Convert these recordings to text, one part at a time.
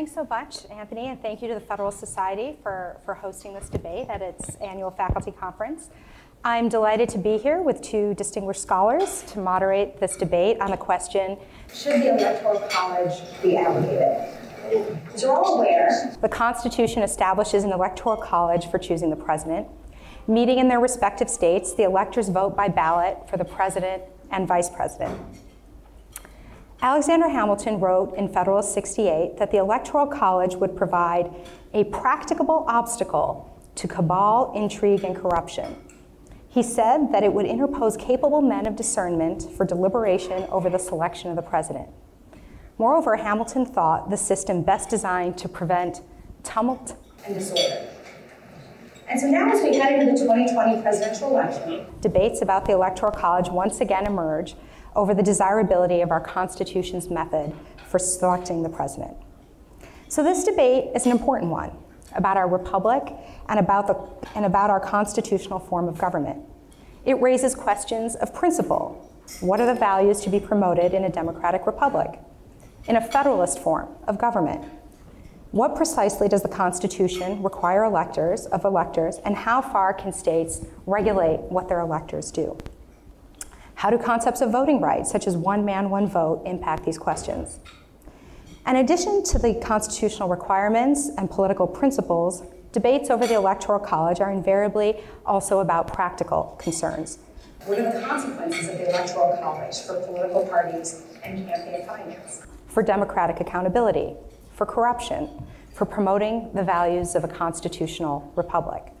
thanks so much, Anthony, and thank you to the Federalist Society for, for hosting this debate at its annual faculty conference. I'm delighted to be here with two distinguished scholars to moderate this debate on the question Should the Electoral College be abrogated? As you're all aware, the Constitution establishes an Electoral College for choosing the president. Meeting in their respective states, the electors vote by ballot for the president and vice president. Alexander Hamilton wrote in Federalist 68 that the Electoral College would provide a practicable obstacle to cabal, intrigue, and corruption. He said that it would interpose capable men of discernment for deliberation over the selection of the president. Moreover, Hamilton thought the system best designed to prevent tumult and disorder. And so now, as we head into the 2020 presidential election, debates about the Electoral College once again emerge over the desirability of our Constitution's method for selecting the president. So, this debate is an important one about our republic and about, the, and about our constitutional form of government. It raises questions of principle. What are the values to be promoted in a democratic republic? In a federalist form of government? What precisely does the Constitution require electors of electors, and how far can states regulate what their electors do? How do concepts of voting rights, such as one man, one vote, impact these questions? In addition to the constitutional requirements and political principles, debates over the Electoral College are invariably also about practical concerns. What are the consequences of the Electoral College for political parties and campaign finance? For democratic accountability, for corruption, for promoting the values of a constitutional republic.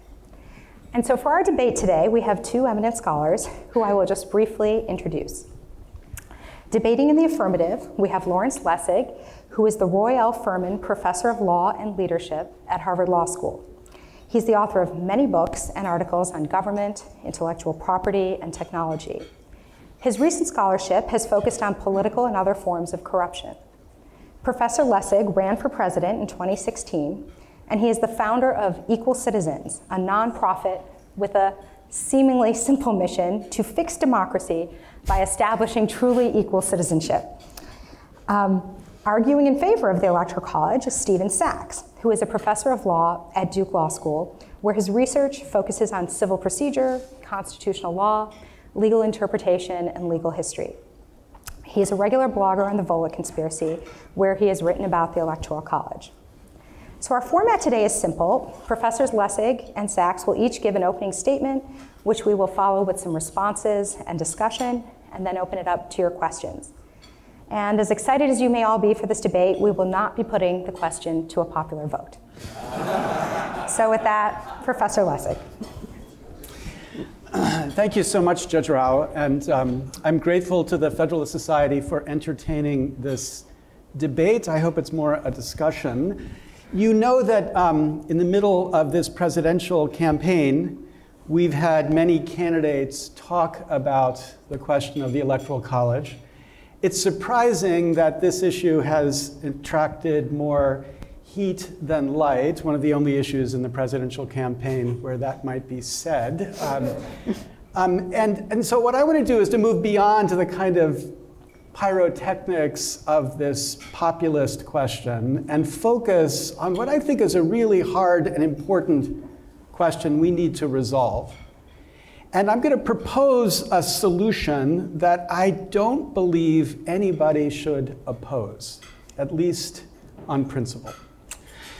And so for our debate today, we have two eminent scholars who I will just briefly introduce. Debating in the affirmative, we have Lawrence Lessig, who is the Roy L. Furman Professor of Law and Leadership at Harvard Law School. He's the author of many books and articles on government, intellectual property, and technology. His recent scholarship has focused on political and other forms of corruption. Professor Lessig ran for president in 2016 and he is the founder of Equal Citizens, a nonprofit with a seemingly simple mission to fix democracy by establishing truly equal citizenship. Um, arguing in favor of the Electoral College is Stephen Sachs, who is a professor of law at Duke Law School, where his research focuses on civil procedure, constitutional law, legal interpretation, and legal history. He is a regular blogger on the Volokh conspiracy, where he has written about the Electoral College. So our format today is simple. Professors Lessig and Sachs will each give an opening statement, which we will follow with some responses and discussion, and then open it up to your questions. And as excited as you may all be for this debate, we will not be putting the question to a popular vote. so with that, Professor Lessig. Thank you so much, Judge Rao. And um, I'm grateful to the Federalist Society for entertaining this debate. I hope it's more a discussion. You know that um, in the middle of this presidential campaign, we've had many candidates talk about the question of the Electoral College. It's surprising that this issue has attracted more heat than light, one of the only issues in the presidential campaign where that might be said. Um, um, and, and so, what I want to do is to move beyond to the kind of pyrotechnics of this populist question and focus on what I think is a really hard and important question we need to resolve. And I'm going to propose a solution that I don't believe anybody should oppose, at least on principle.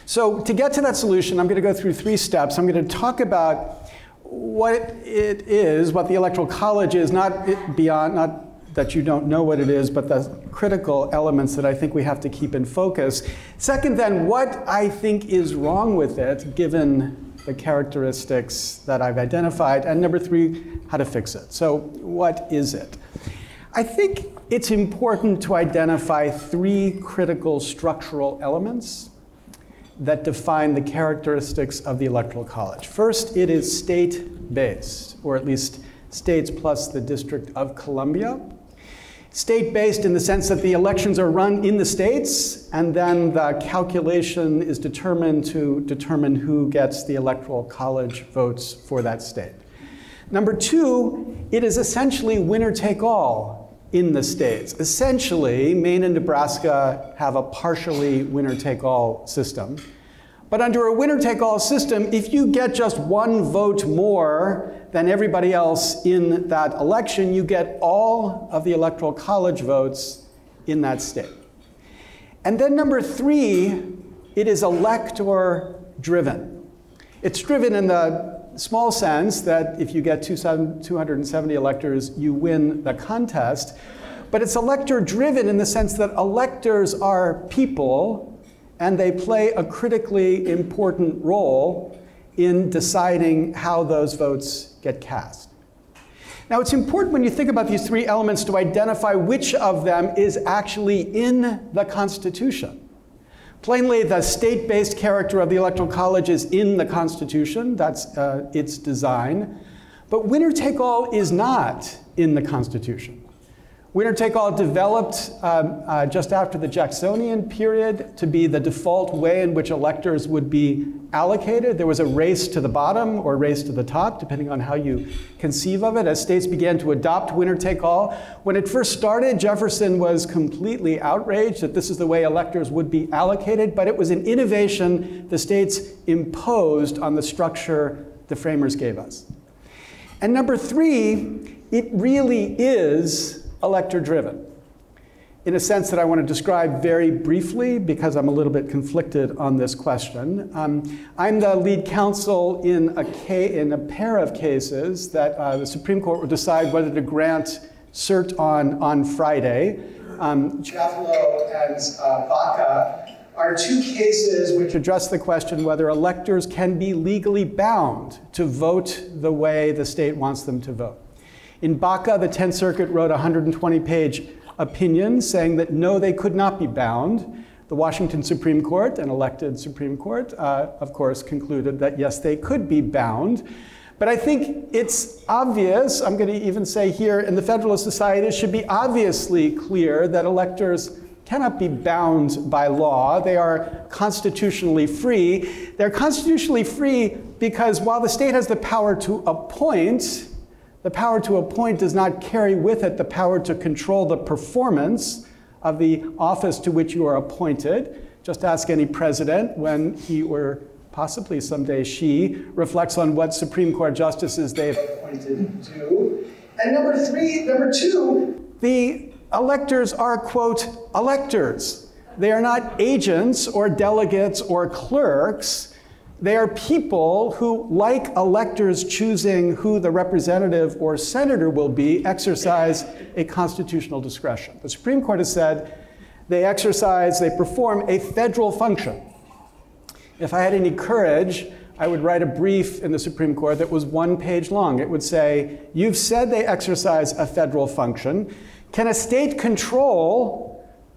So, to get to that solution, I'm going to go through three steps. I'm going to talk about what it is, what the Electoral College is, not beyond, not that you don't know what it is, but the critical elements that I think we have to keep in focus. Second, then, what I think is wrong with it, given the characteristics that I've identified. And number three, how to fix it. So, what is it? I think it's important to identify three critical structural elements that define the characteristics of the Electoral College. First, it is state based, or at least states plus the District of Columbia state based in the sense that the elections are run in the states, and then the calculation is determined to determine who gets the electoral college votes for that state. Number two, it is essentially winner take all in the states. Essentially, Maine and Nebraska have a partially winner take all system. But under a winner take all system, if you get just one vote more than everybody else in that election, you get all of the Electoral College votes in that state. And then number three, it is elector driven. It's driven in the small sense that if you get 270 electors, you win the contest. But it's elector driven in the sense that electors are people and they play a critically important role in deciding how those votes get cast. Now, it's important when you think about these three elements to identify which of them is actually in the Constitution. Plainly, the state based character of the Electoral College is in the Constitution, that's uh, its design. But winner take all is not in the Constitution. Winner take all developed um, uh, just after the Jacksonian period to be the default way in which electors would be allocated. There was a race to the bottom or race to the top, depending on how you conceive of it, as states began to adopt winner take all. When it first started, Jefferson was completely outraged that this is the way electors would be allocated, but it was an innovation the states imposed on the structure the framers gave us. And number three, it really is elector driven in a sense that I want to describe very briefly because I'm a little bit conflicted on this question. Um, I'm the lead counsel in a, in a pair of cases that uh, the Supreme Court will decide whether to grant cert on on Friday. Um, and uh, Baca are two cases which address the question whether electors can be legally bound to vote the way the state wants them to vote. In Baca, the 10th Circuit wrote a 120 page opinion saying that no, they could not be bound. The Washington Supreme Court, an elected Supreme Court, uh, of course, concluded that yes, they could be bound. But I think it's obvious, I'm going to even say here in the Federalist Society, it should be obviously clear that electors cannot be bound by law. They are constitutionally free. They're constitutionally free because while the state has the power to appoint, the power to appoint does not carry with it the power to control the performance of the office to which you are appointed. Just ask any president when he or possibly someday she reflects on what Supreme Court justices they've appointed to. And number three, number two, the electors are, quote, electors. They are not agents or delegates or clerks. They are people who, like electors choosing who the representative or senator will be, exercise a constitutional discretion. The Supreme Court has said they exercise, they perform a federal function. If I had any courage, I would write a brief in the Supreme Court that was one page long. It would say, You've said they exercise a federal function. Can a state control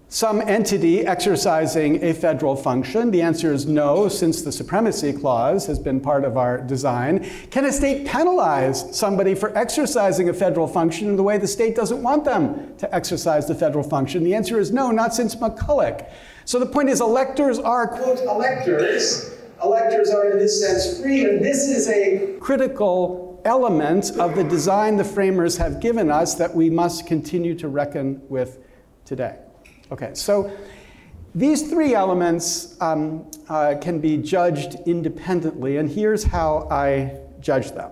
some entity exercising a federal function? The answer is no, since the supremacy clause has been part of our design. Can a state penalize somebody for exercising a federal function in the way the state doesn't want them to exercise the federal function? The answer is no, not since McCulloch. So the point is, electors are, quote, electors. Electors are in this sense free, and this is a critical element of the design the framers have given us that we must continue to reckon with today. Okay, so these three elements um, uh, can be judged independently, and here's how I judge them.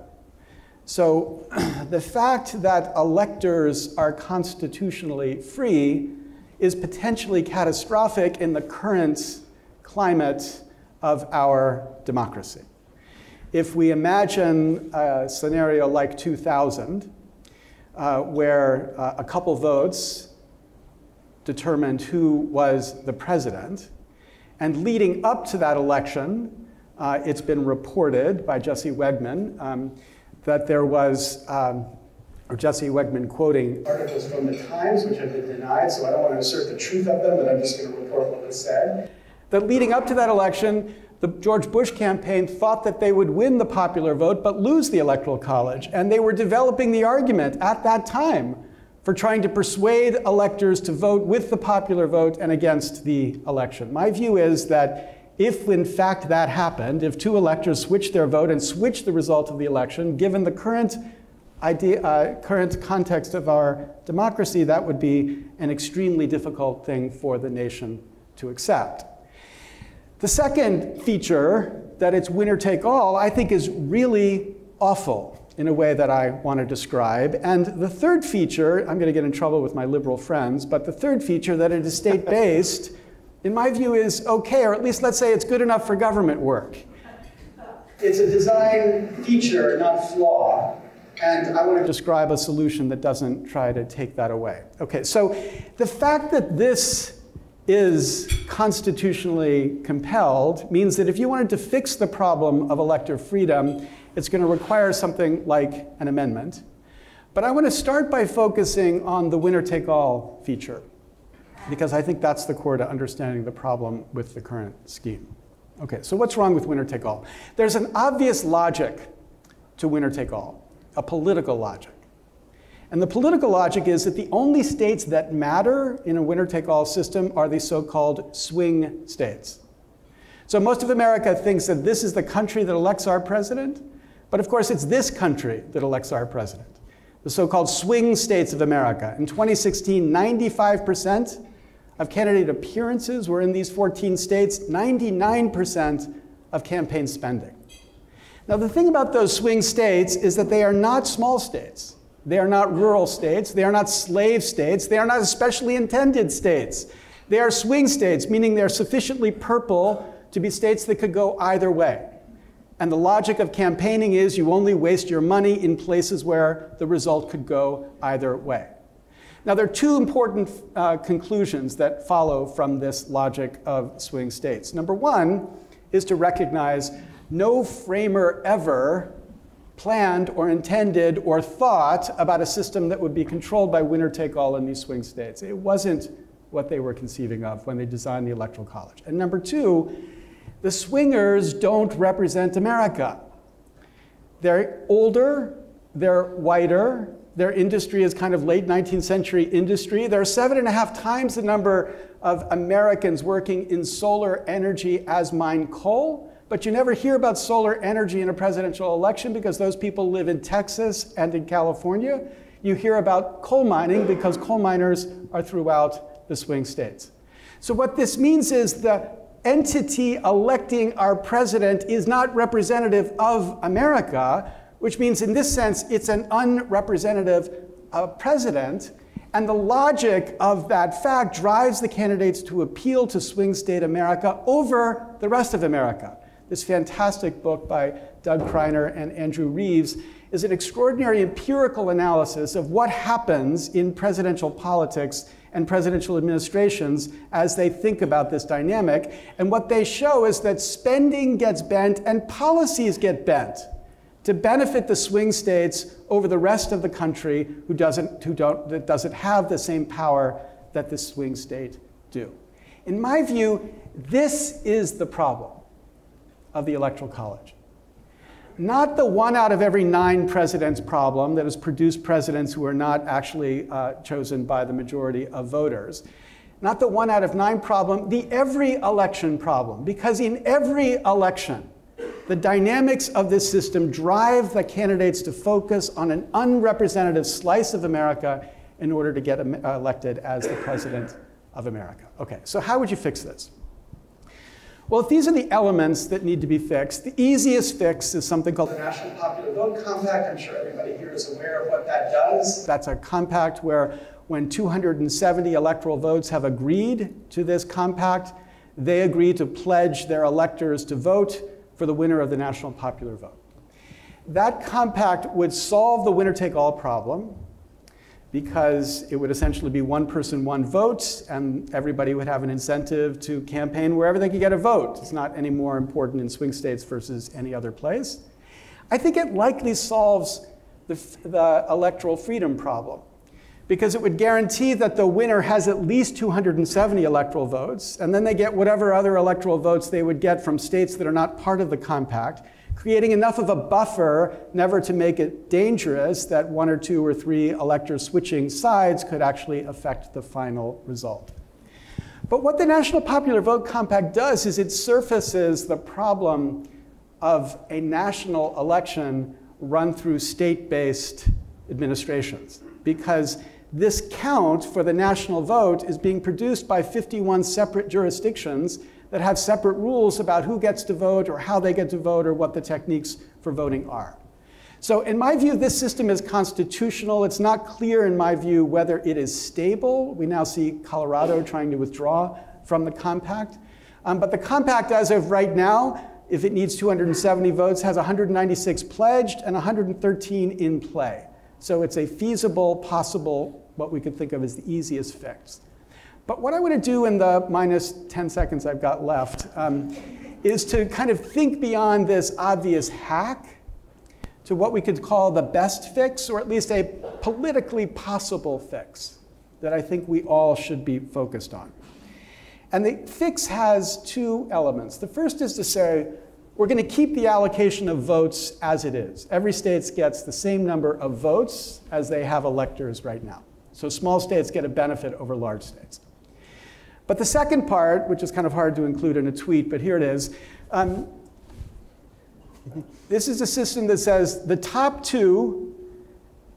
So, the fact that electors are constitutionally free is potentially catastrophic in the current climate of our democracy. If we imagine a scenario like 2000, uh, where uh, a couple votes determined who was the president. And leading up to that election, uh, it's been reported by Jesse Wegman um, that there was, um, or Jesse Wegman quoting articles from the Times, which have been denied, so I don't want to assert the truth of them, but I'm just going to report what was said. That leading up to that election, the George Bush campaign thought that they would win the popular vote but lose the Electoral College. And they were developing the argument at that time for trying to persuade electors to vote with the popular vote and against the election. My view is that if, in fact, that happened, if two electors switched their vote and switched the result of the election, given the current idea, uh, current context of our democracy, that would be an extremely difficult thing for the nation to accept. The second feature, that it's winner take all, I think is really awful in a way that I want to describe. And the third feature, I'm going to get in trouble with my liberal friends, but the third feature, that it is state based, in my view, is okay, or at least let's say it's good enough for government work. It's a design feature, not flaw. And I want to describe a solution that doesn't try to take that away. Okay, so the fact that this is constitutionally compelled means that if you wanted to fix the problem of elector freedom, it's going to require something like an amendment. But I want to start by focusing on the winner take all feature, because I think that's the core to understanding the problem with the current scheme. Okay, so what's wrong with winner take all? There's an obvious logic to winner take all, a political logic. And the political logic is that the only states that matter in a winner take all system are the so called swing states. So most of America thinks that this is the country that elects our president, but of course it's this country that elects our president. The so called swing states of America. In 2016, 95% of candidate appearances were in these 14 states, 99% of campaign spending. Now, the thing about those swing states is that they are not small states. They are not rural states. They are not slave states. They are not especially intended states. They are swing states, meaning they're sufficiently purple to be states that could go either way. And the logic of campaigning is you only waste your money in places where the result could go either way. Now, there are two important uh, conclusions that follow from this logic of swing states. Number one is to recognize no framer ever planned or intended or thought about a system that would be controlled by winner take all in these swing states. It wasn't what they were conceiving of when they designed the Electoral College. And number two, the swingers don't represent America. They're older, they're whiter, their industry is kind of late 19th century industry. There are seven and a half times the number of Americans working in solar energy as mine coal. But you never hear about solar energy in a presidential election because those people live in Texas and in California. You hear about coal mining because coal miners are throughout the swing states. So, what this means is the entity electing our president is not representative of America, which means in this sense, it's an unrepresentative uh, president. And the logic of that fact drives the candidates to appeal to swing state America over the rest of America. This fantastic book by Doug Kriner and Andrew Reeves is an extraordinary empirical analysis of what happens in presidential politics and presidential administrations as they think about this dynamic. And what they show is that spending gets bent and policies get bent to benefit the swing states over the rest of the country who doesn't, who don't, that doesn't have the same power that the swing state do. In my view, this is the problem of the Electoral College. Not the one out of every nine presidents problem that has produced presidents who are not actually uh, chosen by the majority of voters. Not the one out of nine problem, the every election problem. Because in every election, the dynamics of this system drive the candidates to focus on an unrepresentative slice of America in order to get elected as the president of America. Okay, so how would you fix this? Well, if these are the elements that need to be fixed, the easiest fix is something called the National Popular Vote Compact. I'm sure everybody here is aware of what that does. That's a compact where when 270 electoral votes have agreed to this compact, they agree to pledge their electors to vote for the winner of the national popular vote. That compact would solve the winner take all problem because it would essentially be one person, one vote, and everybody would have an incentive to campaign wherever they could get a vote. It's not any more important in swing states versus any other place. I think it likely solves the, the electoral freedom problem because it would guarantee that the winner has at least 270 electoral votes, and then they get whatever other electoral votes they would get from states that are not part of the compact, creating enough of a buffer never to make it dangerous that one or two or three electors switching sides could actually affect the final result. But what the National Popular Vote Compact does is it surfaces the problem of a national election run through state based administrations because this count for the national vote is being produced by 51 separate jurisdictions that have separate rules about who gets to vote or how they get to vote or what the techniques for voting are. So, in my view, this system is constitutional. It's not clear, in my view, whether it is stable. We now see Colorado trying to withdraw from the compact. Um, but the compact, as of right now, if it needs 270 votes, has 196 pledged and 113 in play. So it's a feasible, possible, what we could think of as the easiest fix. But what I want to do in the minus 10 seconds I've got left um, is to kind of think beyond this obvious hack to what we could call the best fix, or at least a politically possible fix that I think we all should be focused on. And the fix has two elements. The first is to say, we're going to keep the allocation of votes as it is. Every state gets the same number of votes as they have electors right now. So small states get a benefit over large states. But the second part, which is kind of hard to include in a tweet, but here it is, um, this is a system that says the top two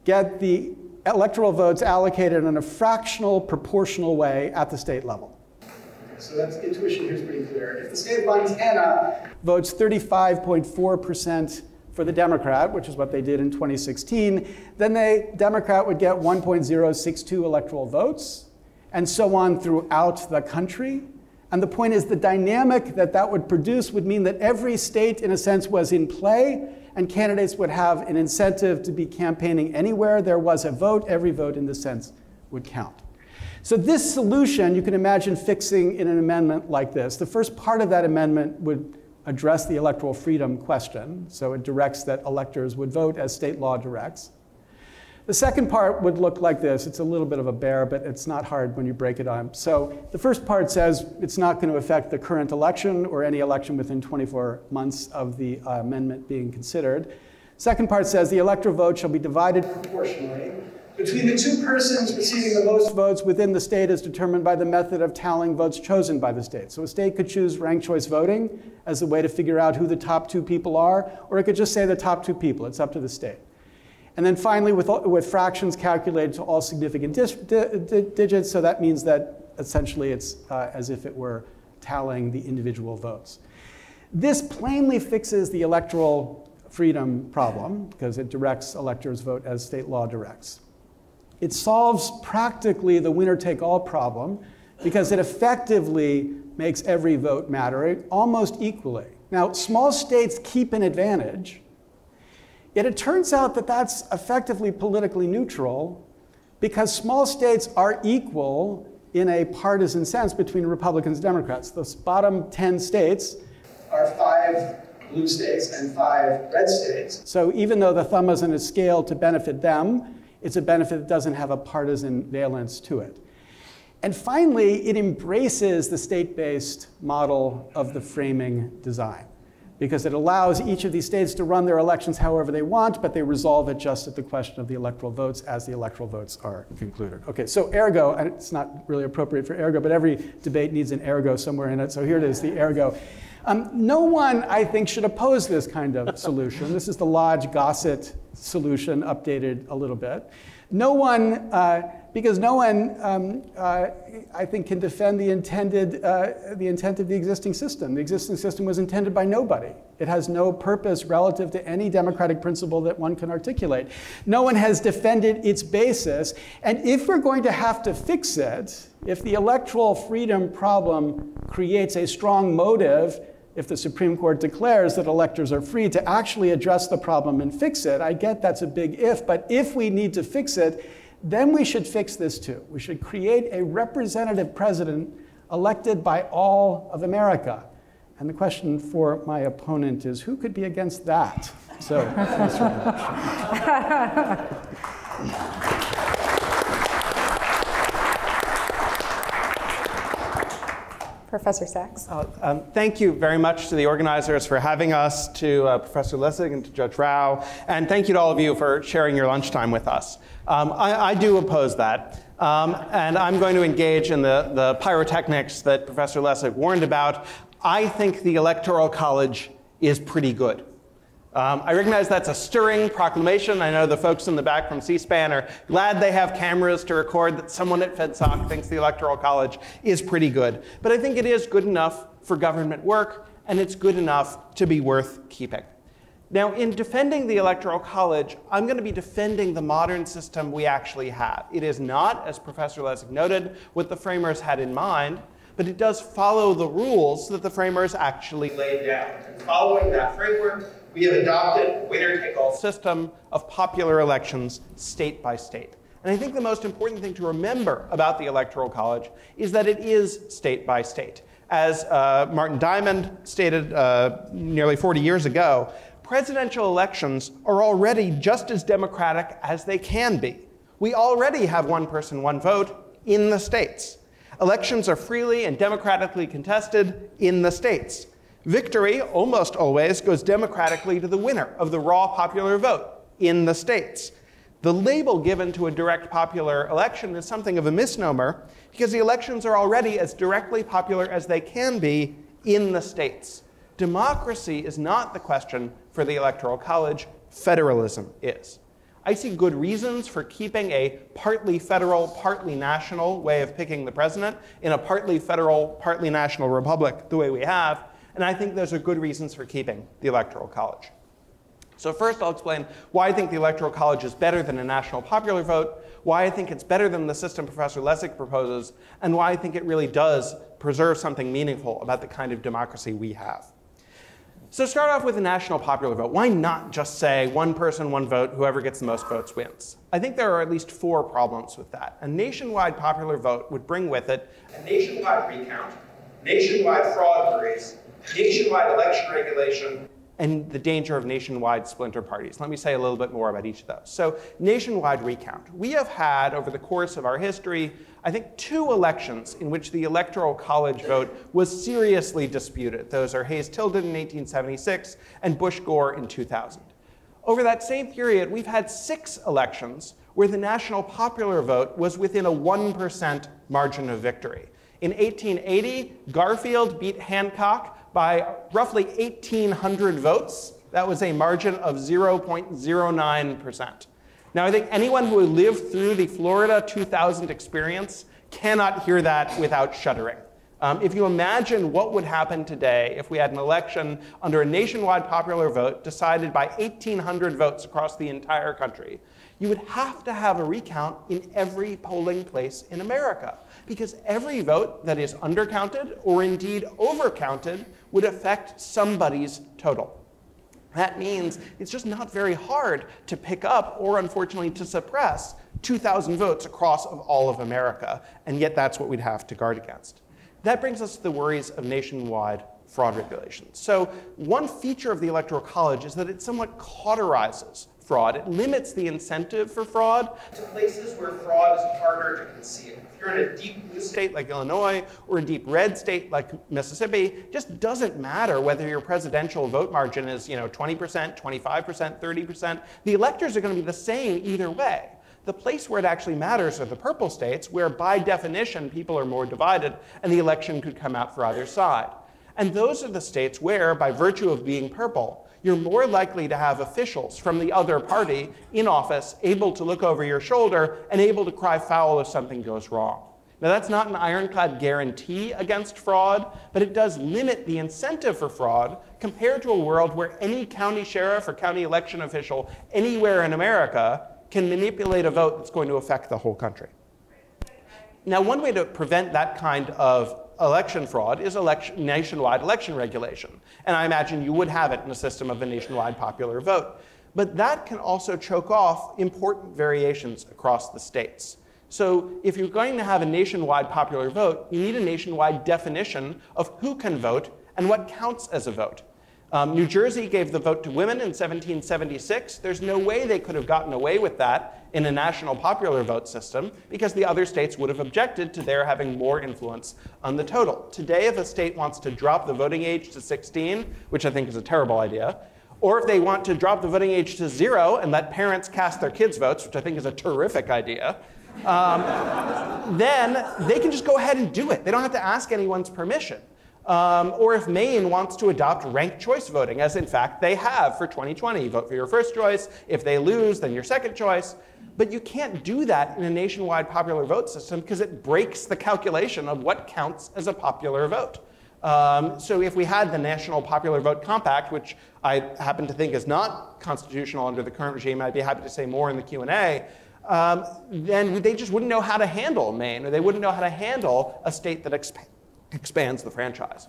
get the electoral votes allocated in a fractional proportional way at the state level. So that's intuition here is pretty clear. If the state of Montana votes 35.4% for the Democrat, which is what they did in 2016, then the Democrat would get 1.062 electoral votes, and so on throughout the country. And the point is, the dynamic that that would produce would mean that every state, in a sense, was in play, and candidates would have an incentive to be campaigning anywhere there was a vote. Every vote, in the sense, would count. So, this solution you can imagine fixing in an amendment like this. The first part of that amendment would address the electoral freedom question. So, it directs that electors would vote as state law directs. The second part would look like this. It's a little bit of a bear, but it's not hard when you break it down. So the first part says it's not going to affect the current election or any election within 24 months of the uh, amendment being considered. Second part says the electoral vote shall be divided proportionally between the two persons receiving the most votes within the state as determined by the method of tallying votes chosen by the state. So a state could choose ranked choice voting as a way to figure out who the top two people are, or it could just say the top two people. It's up to the state. And then finally, with, with fractions calculated to all significant di di digits, so that means that essentially it's uh, as if it were tallying the individual votes. This plainly fixes the electoral freedom problem because it directs electors' vote as state law directs. It solves practically the winner take all problem because it effectively makes every vote matter almost equally. Now, small states keep an advantage Yet it turns out that that's effectively politically neutral because small states are equal in a partisan sense between Republicans and Democrats. Those bottom 10 states are five blue states and five red states. So even though the thumb is in a scale to benefit them, it's a benefit that doesn't have a partisan valence to it. And finally, it embraces the state based model of the framing design because it allows each of these states to run their elections however they want, but they resolve it just at the question of the electoral votes as the electoral votes are concluded. Okay, so ergo, and it's not really appropriate for ergo, but every debate needs an ergo somewhere in it, so here it is, the ergo. Um, no one, I think, should oppose this kind of solution. This is the Lodge Gossett solution updated a little bit. No one, uh, because no one, um, uh, I think, can defend the intended, uh, the intent of the existing system. The existing system was intended by nobody. It has no purpose relative to any democratic principle that one can articulate. No one has defended its basis. And if we're going to have to fix it, if the electoral freedom problem creates a strong motive if the Supreme Court declares that electors are free to actually address the problem and fix it. I get that's a big if, but if we need to fix it, then we should fix this too. We should create a representative president elected by all of America. And the question for my opponent is who could be against that? So, thanks very much. Professor Sachs. Uh, um, thank you very much to the organizers for having us, to uh, Professor Lessig and to Judge Rao, and thank you to all of you for sharing your lunchtime with us. Um, I, I, do oppose that, um, and I'm going to engage in the, the pyrotechnics that Professor Lessig warned about. I think the Electoral College is pretty good. Um, I recognize that's a stirring proclamation. I know the folks in the back from C-SPAN are glad they have cameras to record that someone at FedSoc thinks the Electoral College is pretty good. But I think it is good enough for government work, and it's good enough to be worth keeping. Now, in defending the Electoral College, I'm going to be defending the modern system we actually have. It is not, as Professor Lessig noted, what the framers had in mind, but it does follow the rules that the framers actually laid down. And following that framework, we have adopted winner-take-all system of popular elections state by state. And I think the most important thing to remember about the Electoral College is that it is state by state. As uh, Martin Diamond stated uh, nearly 40 years ago, presidential elections are already just as democratic as they can be. We already have one person, one vote in the states. Elections are freely and democratically contested in the states. Victory almost always goes democratically to the winner of the raw popular vote in the states. The label given to a direct popular election is something of a misnomer because the elections are already as directly popular as they can be in the states. Democracy is not the question for the Electoral College, federalism is. I see good reasons for keeping a partly federal, partly national way of picking the president in a partly federal, partly national republic the way we have, and I think those are good reasons for keeping the Electoral College. So first I'll explain why I think the Electoral College is better than a national popular vote, why I think it's better than the system Professor Lessig proposes, and why I think it really does preserve something meaningful about the kind of democracy we have. So start off with a national popular vote. Why not just say one person, one vote, whoever gets the most votes wins? I think there are at least four problems with that. A nationwide popular vote would bring with it a nationwide recount, nationwide fraud worries, nationwide election regulation, and the danger of nationwide splinter parties. Let me say a little bit more about each of those. So nationwide recount. We have had, over the course of our history, I think two elections in which the Electoral College vote was seriously disputed. Those are Hayes-Tilden in 1876 and Bush-Gore in 2000. Over that same period, we've had six elections where the national popular vote was within a 1% margin of victory. In 1880, Garfield beat Hancock by roughly 1,800 votes. That was a margin of 0.09%. Now, I think anyone who lived through the Florida 2000 experience cannot hear that without shuddering. Um, if you imagine what would happen today if we had an election under a nationwide popular vote decided by 1,800 votes across the entire country, you would have to have a recount in every polling place in America because every vote that is undercounted or indeed overcounted would affect somebody's total. That means it's just not very hard to pick up or unfortunately to suppress 2,000 votes across of all of America, and yet that's what we'd have to guard against. That brings us to the worries of nationwide fraud regulations. So one feature of the Electoral College is that it somewhat cauterizes fraud. It limits the incentive for fraud to places where fraud is harder to conceal. You're in a deep blue state like Illinois or a deep red state like Mississippi, just doesn't matter whether your presidential vote margin is, you know, 20%, 25%, 30%. The electors are going to be the same either way. The place where it actually matters are the purple states, where by definition people are more divided and the election could come out for either side. And those are the states where, by virtue of being purple, you're more likely to have officials from the other party in office able to look over your shoulder and able to cry foul if something goes wrong. Now, that's not an ironclad guarantee against fraud, but it does limit the incentive for fraud compared to a world where any county sheriff or county election official anywhere in America can manipulate a vote that's going to affect the whole country. Now, one way to prevent that kind of election fraud is election, nationwide election regulation. And I imagine you would have it in a system of a nationwide popular vote. But that can also choke off important variations across the states. So if you're going to have a nationwide popular vote, you need a nationwide definition of who can vote and what counts as a vote. Um, New Jersey gave the vote to women in 1776. There's no way they could have gotten away with that in a national popular vote system because the other states would have objected to their having more influence on the total. Today, if a state wants to drop the voting age to 16, which I think is a terrible idea, or if they want to drop the voting age to zero and let parents cast their kids' votes, which I think is a terrific idea, um, then they can just go ahead and do it. They don't have to ask anyone's permission. Um, or if Maine wants to adopt ranked choice voting, as in fact they have for 2020. You Vote for your first choice. If they lose, then your second choice. But you can't do that in a nationwide popular vote system because it breaks the calculation of what counts as a popular vote. Um, so if we had the National Popular Vote Compact, which I happen to think is not constitutional under the current regime, I'd be happy to say more in the Q&A, um, then they just wouldn't know how to handle Maine, or they wouldn't know how to handle a state that exp expands the franchise.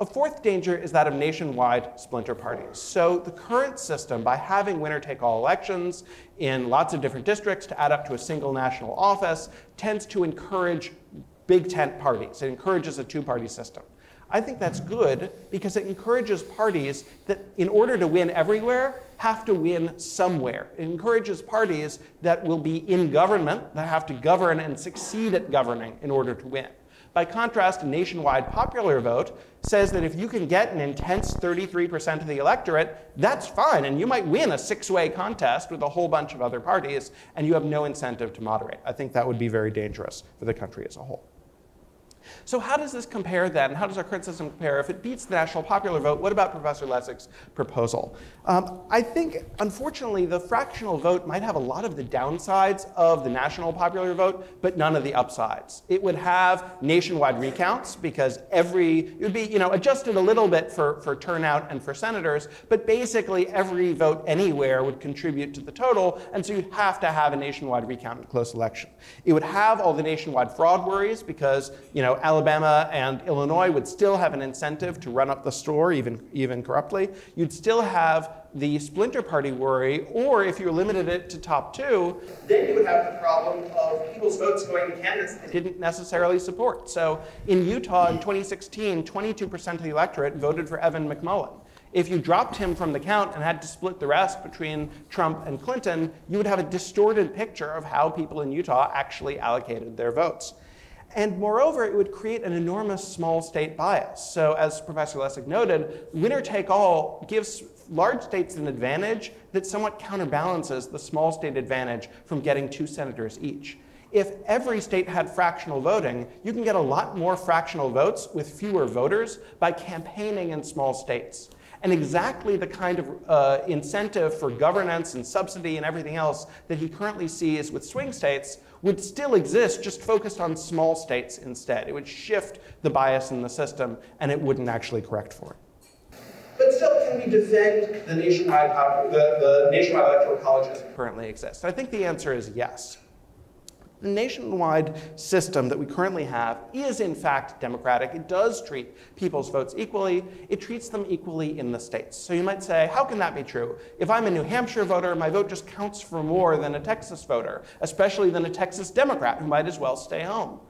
A fourth danger is that of nationwide splinter parties. So the current system, by having winner-take-all elections in lots of different districts to add up to a single national office, tends to encourage big tent parties. It encourages a two-party system. I think that's good because it encourages parties that, in order to win everywhere, have to win somewhere. It encourages parties that will be in government, that have to govern and succeed at governing in order to win. By contrast, a nationwide popular vote says that if you can get an intense 33% of the electorate, that's fine, and you might win a six-way contest with a whole bunch of other parties, and you have no incentive to moderate. I think that would be very dangerous for the country as a whole. So how does this compare then? How does our current system compare? If it beats the national popular vote, what about Professor Lessig's proposal? Um, I think, unfortunately, the fractional vote might have a lot of the downsides of the national popular vote, but none of the upsides. It would have nationwide recounts because every, it would be, you know, adjusted a little bit for, for turnout and for senators, but basically every vote anywhere would contribute to the total, and so you'd have to have a nationwide recount in close election. It would have all the nationwide fraud worries because, you know, Alabama and Illinois would still have an incentive to run up the store, even, even corruptly. You'd still have the splinter party worry, or if you limited it to top two, then you would have the problem of people's votes going to candidates they didn't necessarily support. So in Utah in 2016, 22% of the electorate voted for Evan McMullin. If you dropped him from the count and had to split the rest between Trump and Clinton, you would have a distorted picture of how people in Utah actually allocated their votes. And moreover, it would create an enormous small state bias. So as Professor Lessig noted, winner take all gives large states an advantage that somewhat counterbalances the small state advantage from getting two senators each. If every state had fractional voting, you can get a lot more fractional votes with fewer voters by campaigning in small states. And exactly the kind of uh, incentive for governance and subsidy and everything else that he currently sees with swing states would still exist, just focused on small states instead. It would shift the bias in the system, and it wouldn't actually correct for it. But still, can we defend the nationwide, uh, the, the nationwide electoral college as it currently exists? I think the answer is yes. The nationwide system that we currently have is in fact democratic. It does treat people's votes equally. It treats them equally in the states. So you might say, how can that be true? If I'm a New Hampshire voter, my vote just counts for more than a Texas voter, especially than a Texas Democrat who might as well stay home.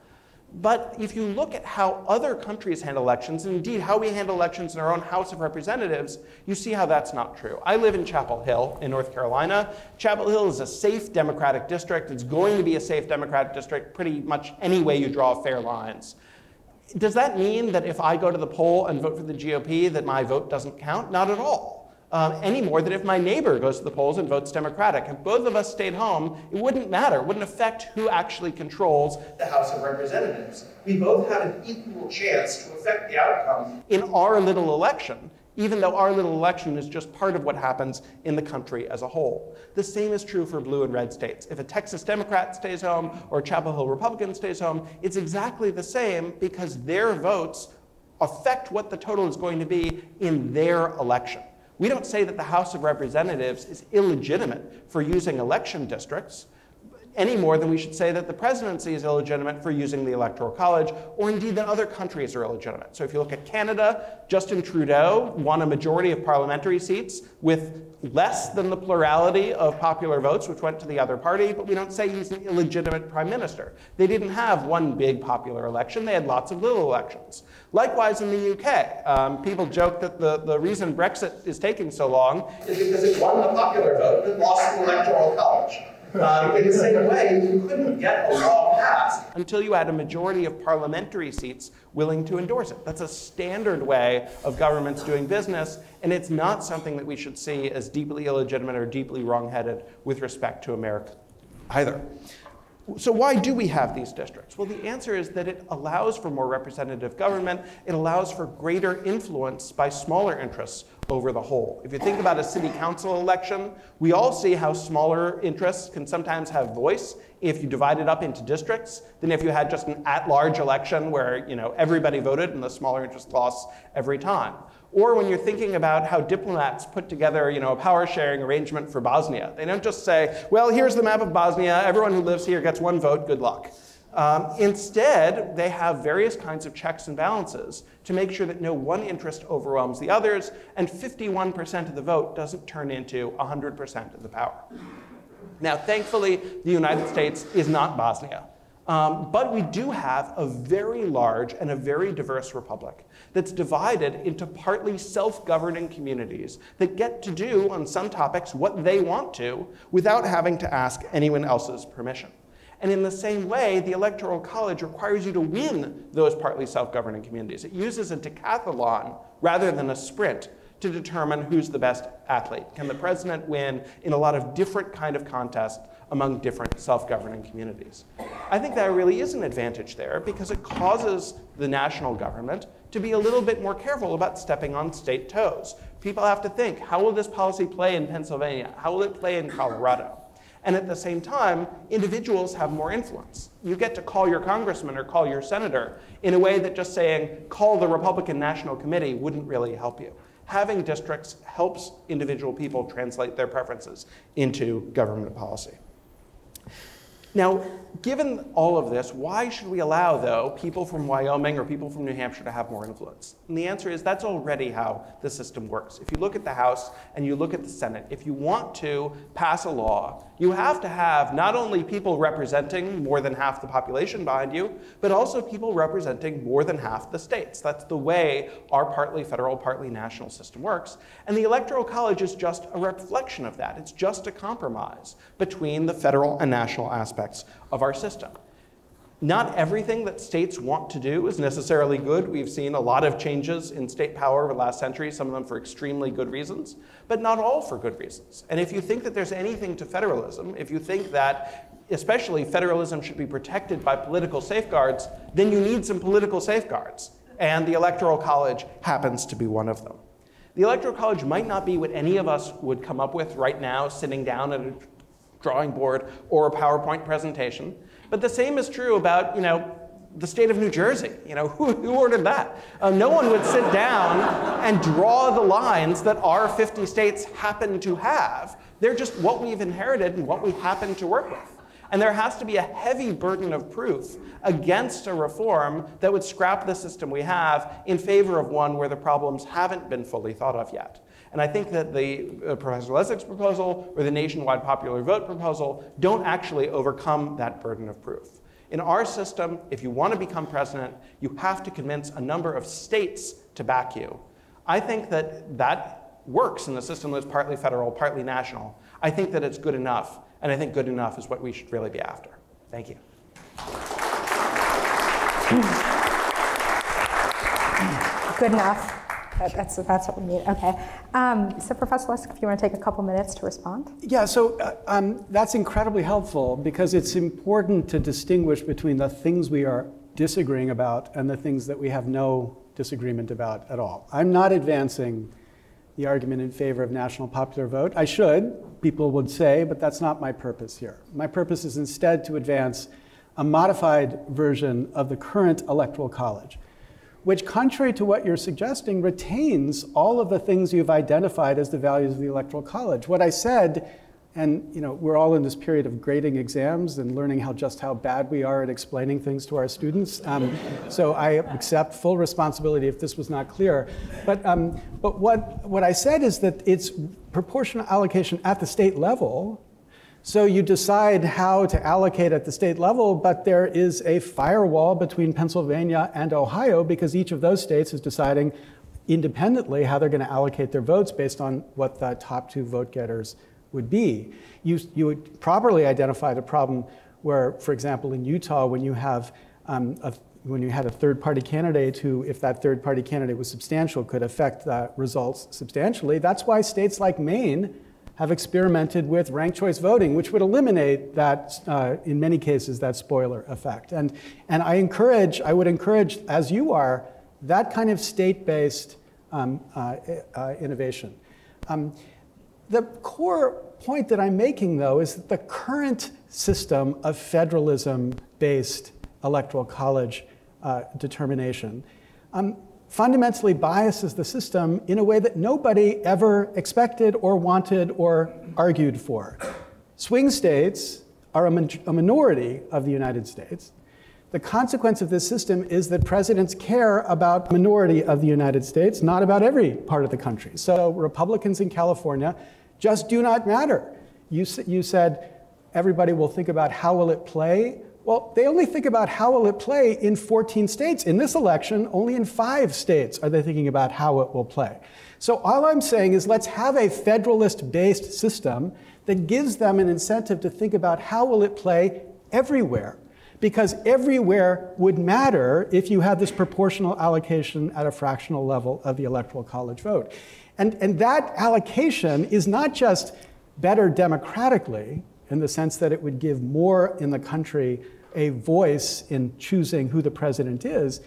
But if you look at how other countries handle elections, and indeed how we handle elections in our own House of Representatives, you see how that's not true. I live in Chapel Hill in North Carolina. Chapel Hill is a safe Democratic district. It's going to be a safe Democratic district pretty much any way you draw fair lines. Does that mean that if I go to the poll and vote for the GOP that my vote doesn't count? Not at all um, any more than if my neighbor goes to the polls and votes Democratic. If both of us stayed home, it wouldn't matter. It wouldn't affect who actually controls the House of Representatives. We both had an equal chance to affect the outcome in our little election, even though our little election is just part of what happens in the country as a whole. The same is true for blue and red states. If a Texas Democrat stays home or a Chapel Hill Republican stays home, it's exactly the same because their votes affect what the total is going to be in their election. We don't say that the House of Representatives is illegitimate for using election districts any more than we should say that the presidency is illegitimate for using the Electoral College, or indeed that other countries are illegitimate. So if you look at Canada, Justin Trudeau won a majority of parliamentary seats with less than the plurality of popular votes, which went to the other party, but we don't say he's an illegitimate prime minister. They didn't have one big popular election, they had lots of little elections. Likewise in the UK, um, people joke that the, the reason Brexit is taking so long is because it won the popular vote but lost the electoral college. Um, in the same way, you couldn't get a law passed until you had a majority of parliamentary seats willing to endorse it. That's a standard way of governments doing business, and it's not something that we should see as deeply illegitimate or deeply wrongheaded with respect to America either. So why do we have these districts? Well, the answer is that it allows for more representative government. It allows for greater influence by smaller interests over the whole. If you think about a city council election, we all see how smaller interests can sometimes have voice if you divide it up into districts than if you had just an at-large election where you know everybody voted and the smaller interest lost every time. Or when you're thinking about how diplomats put together you know, a power sharing arrangement for Bosnia. They don't just say, well, here's the map of Bosnia, everyone who lives here gets one vote, good luck. Um, instead, they have various kinds of checks and balances to make sure that no one interest overwhelms the others, and 51% of the vote doesn't turn into 100% of the power. Now, thankfully, the United States is not Bosnia. Um, but we do have a very large and a very diverse republic that's divided into partly self governing communities that get to do, on some topics, what they want to without having to ask anyone else's permission. And in the same way, the Electoral College requires you to win those partly self governing communities. It uses a decathlon rather than a sprint to determine who's the best athlete. Can the president win in a lot of different kind of contests among different self-governing communities. I think that really is an advantage there because it causes the national government to be a little bit more careful about stepping on state toes. People have to think, how will this policy play in Pennsylvania? How will it play in Colorado? And at the same time, individuals have more influence. You get to call your congressman or call your senator in a way that just saying, call the Republican National Committee wouldn't really help you. Having districts helps individual people translate their preferences into government policy. Now, given all of this, why should we allow, though, people from Wyoming or people from New Hampshire to have more influence? And the answer is that's already how the system works. If you look at the House and you look at the Senate, if you want to pass a law, you have to have not only people representing more than half the population behind you, but also people representing more than half the states. That's the way our partly federal, partly national system works. And the Electoral College is just a reflection of that. It's just a compromise between the federal and national aspects of our system. Not everything that states want to do is necessarily good. We've seen a lot of changes in state power over the last century, some of them for extremely good reasons, but not all for good reasons. And if you think that there's anything to federalism, if you think that especially federalism should be protected by political safeguards, then you need some political safeguards. And the Electoral College happens to be one of them. The Electoral College might not be what any of us would come up with right now, sitting down at a drawing board or a PowerPoint presentation. But the same is true about, you know, the state of New Jersey. You know, who, who ordered that? Uh, no one would sit down and draw the lines that our 50 states happen to have. They're just what we've inherited and what we happen to work with. And there has to be a heavy burden of proof against a reform that would scrap the system we have in favor of one where the problems haven't been fully thought of yet. And I think that the uh, Professor Lessig's proposal or the nationwide popular vote proposal don't actually overcome that burden of proof. In our system, if you want to become president, you have to convince a number of states to back you. I think that that works in the system that's partly federal, partly national. I think that it's good enough, and I think good enough is what we should really be after. Thank you. Good enough. That's, that's what we need. Okay. Um, so, Professor Lessig, if you want to take a couple minutes to respond. Yeah, so uh, um, that's incredibly helpful because it's important to distinguish between the things we are disagreeing about and the things that we have no disagreement about at all. I'm not advancing the argument in favor of national popular vote. I should, people would say, but that's not my purpose here. My purpose is instead to advance a modified version of the current electoral college which, contrary to what you're suggesting, retains all of the things you've identified as the values of the Electoral College. What I said, and you know, we're all in this period of grading exams and learning how just how bad we are at explaining things to our students. Um, so I accept full responsibility if this was not clear. But, um, but what, what I said is that it's proportional allocation at the state level so you decide how to allocate at the state level, but there is a firewall between Pennsylvania and Ohio because each of those states is deciding independently how they're going to allocate their votes based on what the top two vote getters would be. You, you would properly identify the problem where, for example, in Utah, when you have um, a, when you had a third party candidate who, if that third party candidate was substantial, could affect the results substantially. That's why states like Maine have experimented with ranked choice voting, which would eliminate that, uh, in many cases, that spoiler effect. And, and I encourage, I would encourage, as you are, that kind of state-based um, uh, uh, innovation. Um, the core point that I'm making, though, is that the current system of federalism-based electoral college uh, determination um, fundamentally biases the system in a way that nobody ever expected or wanted or argued for. Swing states are a, a minority of the United States. The consequence of this system is that presidents care about minority of the United States, not about every part of the country. So Republicans in California just do not matter. You, you said everybody will think about how will it play. Well, they only think about how will it play in 14 states. In this election, only in five states are they thinking about how it will play. So all I'm saying is let's have a federalist-based system that gives them an incentive to think about how will it play everywhere. Because everywhere would matter if you had this proportional allocation at a fractional level of the electoral college vote. And, and that allocation is not just better democratically, in the sense that it would give more in the country a voice in choosing who the president is,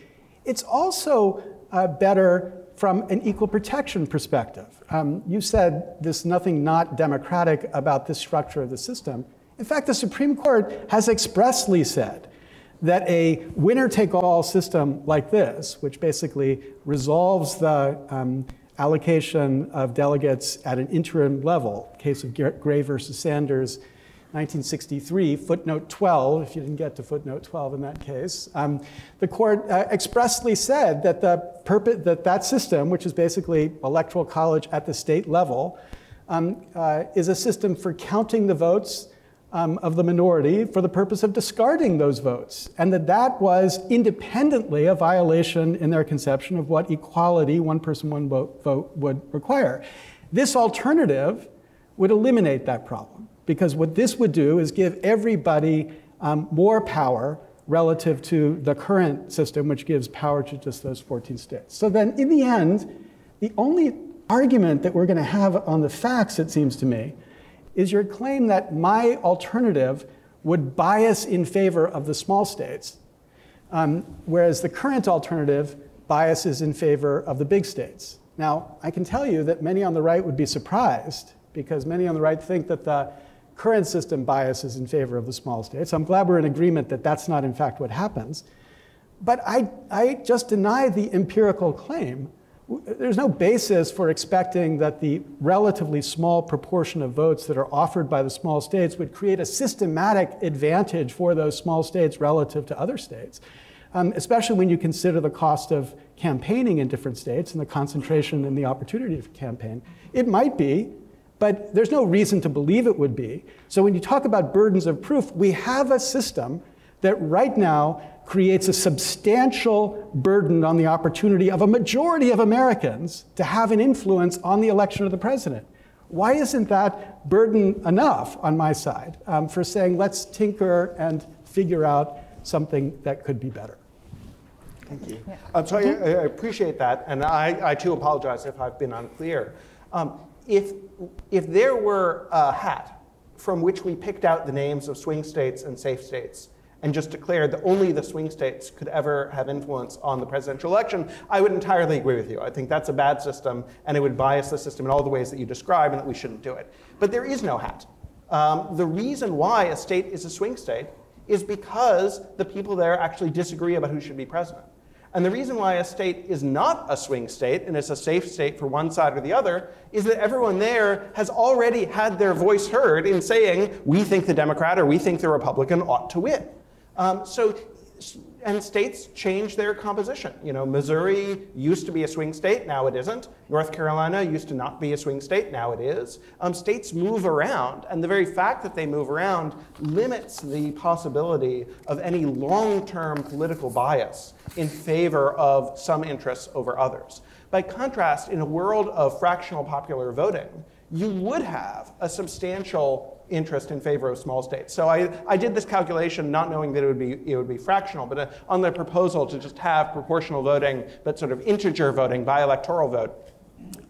it's also uh, better from an equal protection perspective. Um, you said there's nothing not democratic about this structure of the system. In fact, the Supreme Court has expressly said that a winner take all system like this, which basically resolves the um, allocation of delegates at an interim level, case of Gray versus Sanders, 1963, footnote 12, if you didn't get to footnote 12 in that case, um, the court uh, expressly said that, the that that system, which is basically electoral college at the state level, um, uh, is a system for counting the votes um, of the minority for the purpose of discarding those votes, and that that was independently a violation in their conception of what equality, one person, one vote, vote would require. This alternative would eliminate that problem, because what this would do is give everybody um, more power relative to the current system, which gives power to just those 14 states. So then, in the end, the only argument that we're going to have on the facts, it seems to me, is your claim that my alternative would bias in favor of the small states, um, whereas the current alternative biases in favor of the big states. Now, I can tell you that many on the right would be surprised because many on the right think that the current system biases in favor of the small states. I'm glad we're in agreement that that's not, in fact, what happens. But I, I just deny the empirical claim there's no basis for expecting that the relatively small proportion of votes that are offered by the small states would create a systematic advantage for those small states relative to other states, um, especially when you consider the cost of campaigning in different states and the concentration and the opportunity to campaign. It might be, but there's no reason to believe it would be. So when you talk about burdens of proof, we have a system that right now creates a substantial burden on the opportunity of a majority of Americans to have an influence on the election of the president. Why isn't that burden enough on my side um, for saying let's tinker and figure out something that could be better? Thank you. Yeah. Um, so I, I, appreciate that, and I, I, too apologize if I've been unclear. Um, if, if there were a hat from which we picked out the names of swing states and safe states, and just declared that only the swing states could ever have influence on the presidential election, I would entirely agree with you. I think that's a bad system, and it would bias the system in all the ways that you describe, and that we shouldn't do it. But there is no hat. Um, the reason why a state is a swing state is because the people there actually disagree about who should be president. And the reason why a state is not a swing state and is a safe state for one side or the other is that everyone there has already had their voice heard in saying, we think the Democrat or we think the Republican ought to win. Um, so, and states change their composition. You know, Missouri used to be a swing state, now it isn't. North Carolina used to not be a swing state, now it is. Um, states move around, and the very fact that they move around limits the possibility of any long-term political bias in favor of some interests over others. By contrast, in a world of fractional popular voting, you would have a substantial interest in favor of small states. So I, I did this calculation not knowing that it would be, it would be fractional, but uh, on the proposal to just have proportional voting, but sort of integer voting by electoral vote,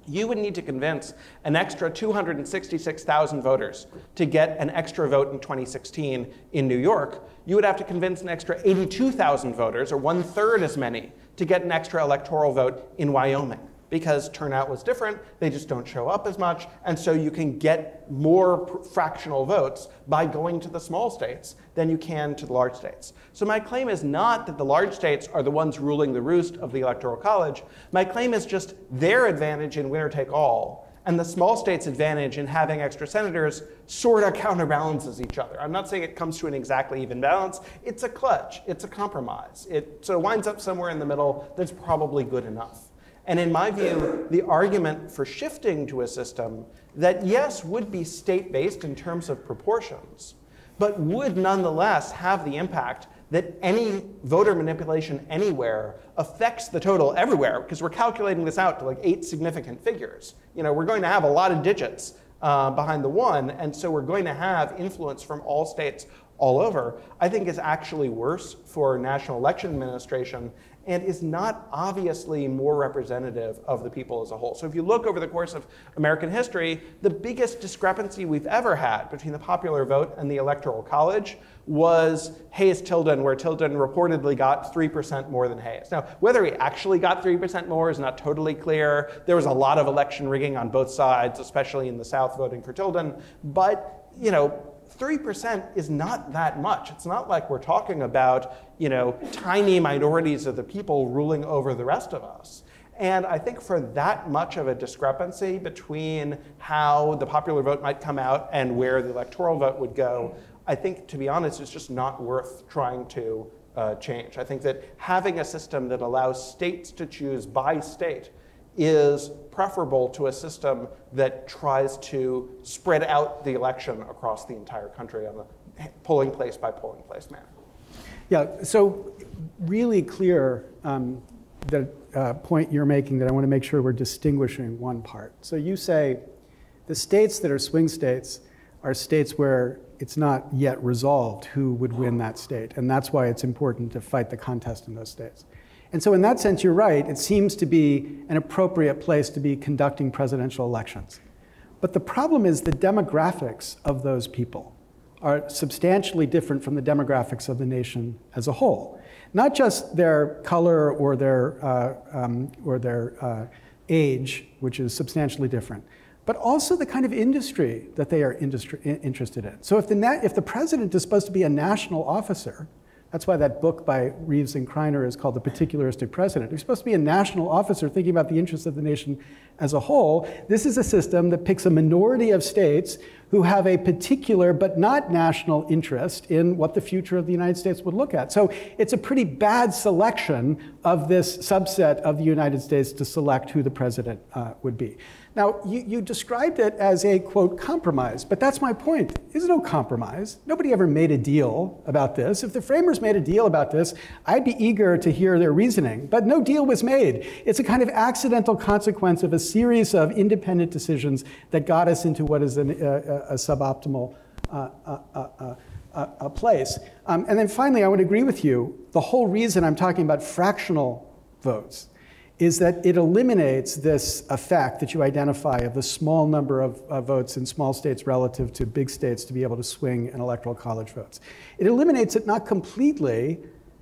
you would need to convince an extra 266,000 voters to get an extra vote in 2016 in New York. You would have to convince an extra 82,000 voters, or one third as many, to get an extra electoral vote in Wyoming because turnout was different, they just don't show up as much, and so you can get more fractional votes by going to the small states than you can to the large states. So my claim is not that the large states are the ones ruling the roost of the Electoral College. My claim is just their advantage in winner take all and the small states' advantage in having extra senators sort of counterbalances each other. I'm not saying it comes to an exactly even balance. It's a clutch. It's a compromise. It sort of winds up somewhere in the middle that's probably good enough. And in my view, the argument for shifting to a system that, yes, would be state based in terms of proportions, but would nonetheless have the impact that any voter manipulation anywhere affects the total everywhere, because we're calculating this out to like eight significant figures. You know, we're going to have a lot of digits uh, behind the one, and so we're going to have influence from all states all over, I think is actually worse for national election administration and is not obviously more representative of the people as a whole. So if you look over the course of American history, the biggest discrepancy we've ever had between the popular vote and the electoral college was Hayes-Tilden, where Tilden reportedly got 3% more than Hayes. Now, whether he actually got 3% more is not totally clear. There was a lot of election rigging on both sides, especially in the South voting for Tilden. But, you know, 3% is not that much. It's not like we're talking about, you know, tiny minorities of the people ruling over the rest of us. And I think for that much of a discrepancy between how the popular vote might come out and where the electoral vote would go, I think, to be honest, it's just not worth trying to uh, change. I think that having a system that allows states to choose by state is preferable to a system that tries to spread out the election across the entire country on a polling place by polling place manner. Yeah, so really clear um, the uh, point you're making that I want to make sure we're distinguishing one part. So you say the states that are swing states are states where it's not yet resolved who would win that state, and that's why it's important to fight the contest in those states. And so, in that sense, you're right. It seems to be an appropriate place to be conducting presidential elections. But the problem is the demographics of those people are substantially different from the demographics of the nation as a whole. Not just their color or their, uh, um, or their uh, age, which is substantially different, but also the kind of industry that they are industry, interested in. So if the, if the president is supposed to be a national officer, that's why that book by Reeves and Kriner is called The Particularistic President. You're supposed to be a national officer thinking about the interests of the nation as a whole. This is a system that picks a minority of states who have a particular but not national interest in what the future of the United States would look at. So it's a pretty bad selection of this subset of the United States to select who the president uh, would be. Now, you, you, described it as a, quote, compromise, but that's my point. There's no compromise. Nobody ever made a deal about this. If the framers made a deal about this, I'd be eager to hear their reasoning, but no deal was made. It's a kind of accidental consequence of a series of independent decisions that got us into what is an, a, a, suboptimal uh, uh, uh, place. Um, and then finally, I would agree with you. The whole reason I'm talking about fractional votes is that it eliminates this effect that you identify of the small number of, of, votes in small states relative to big states to be able to swing an electoral college votes. It eliminates it not completely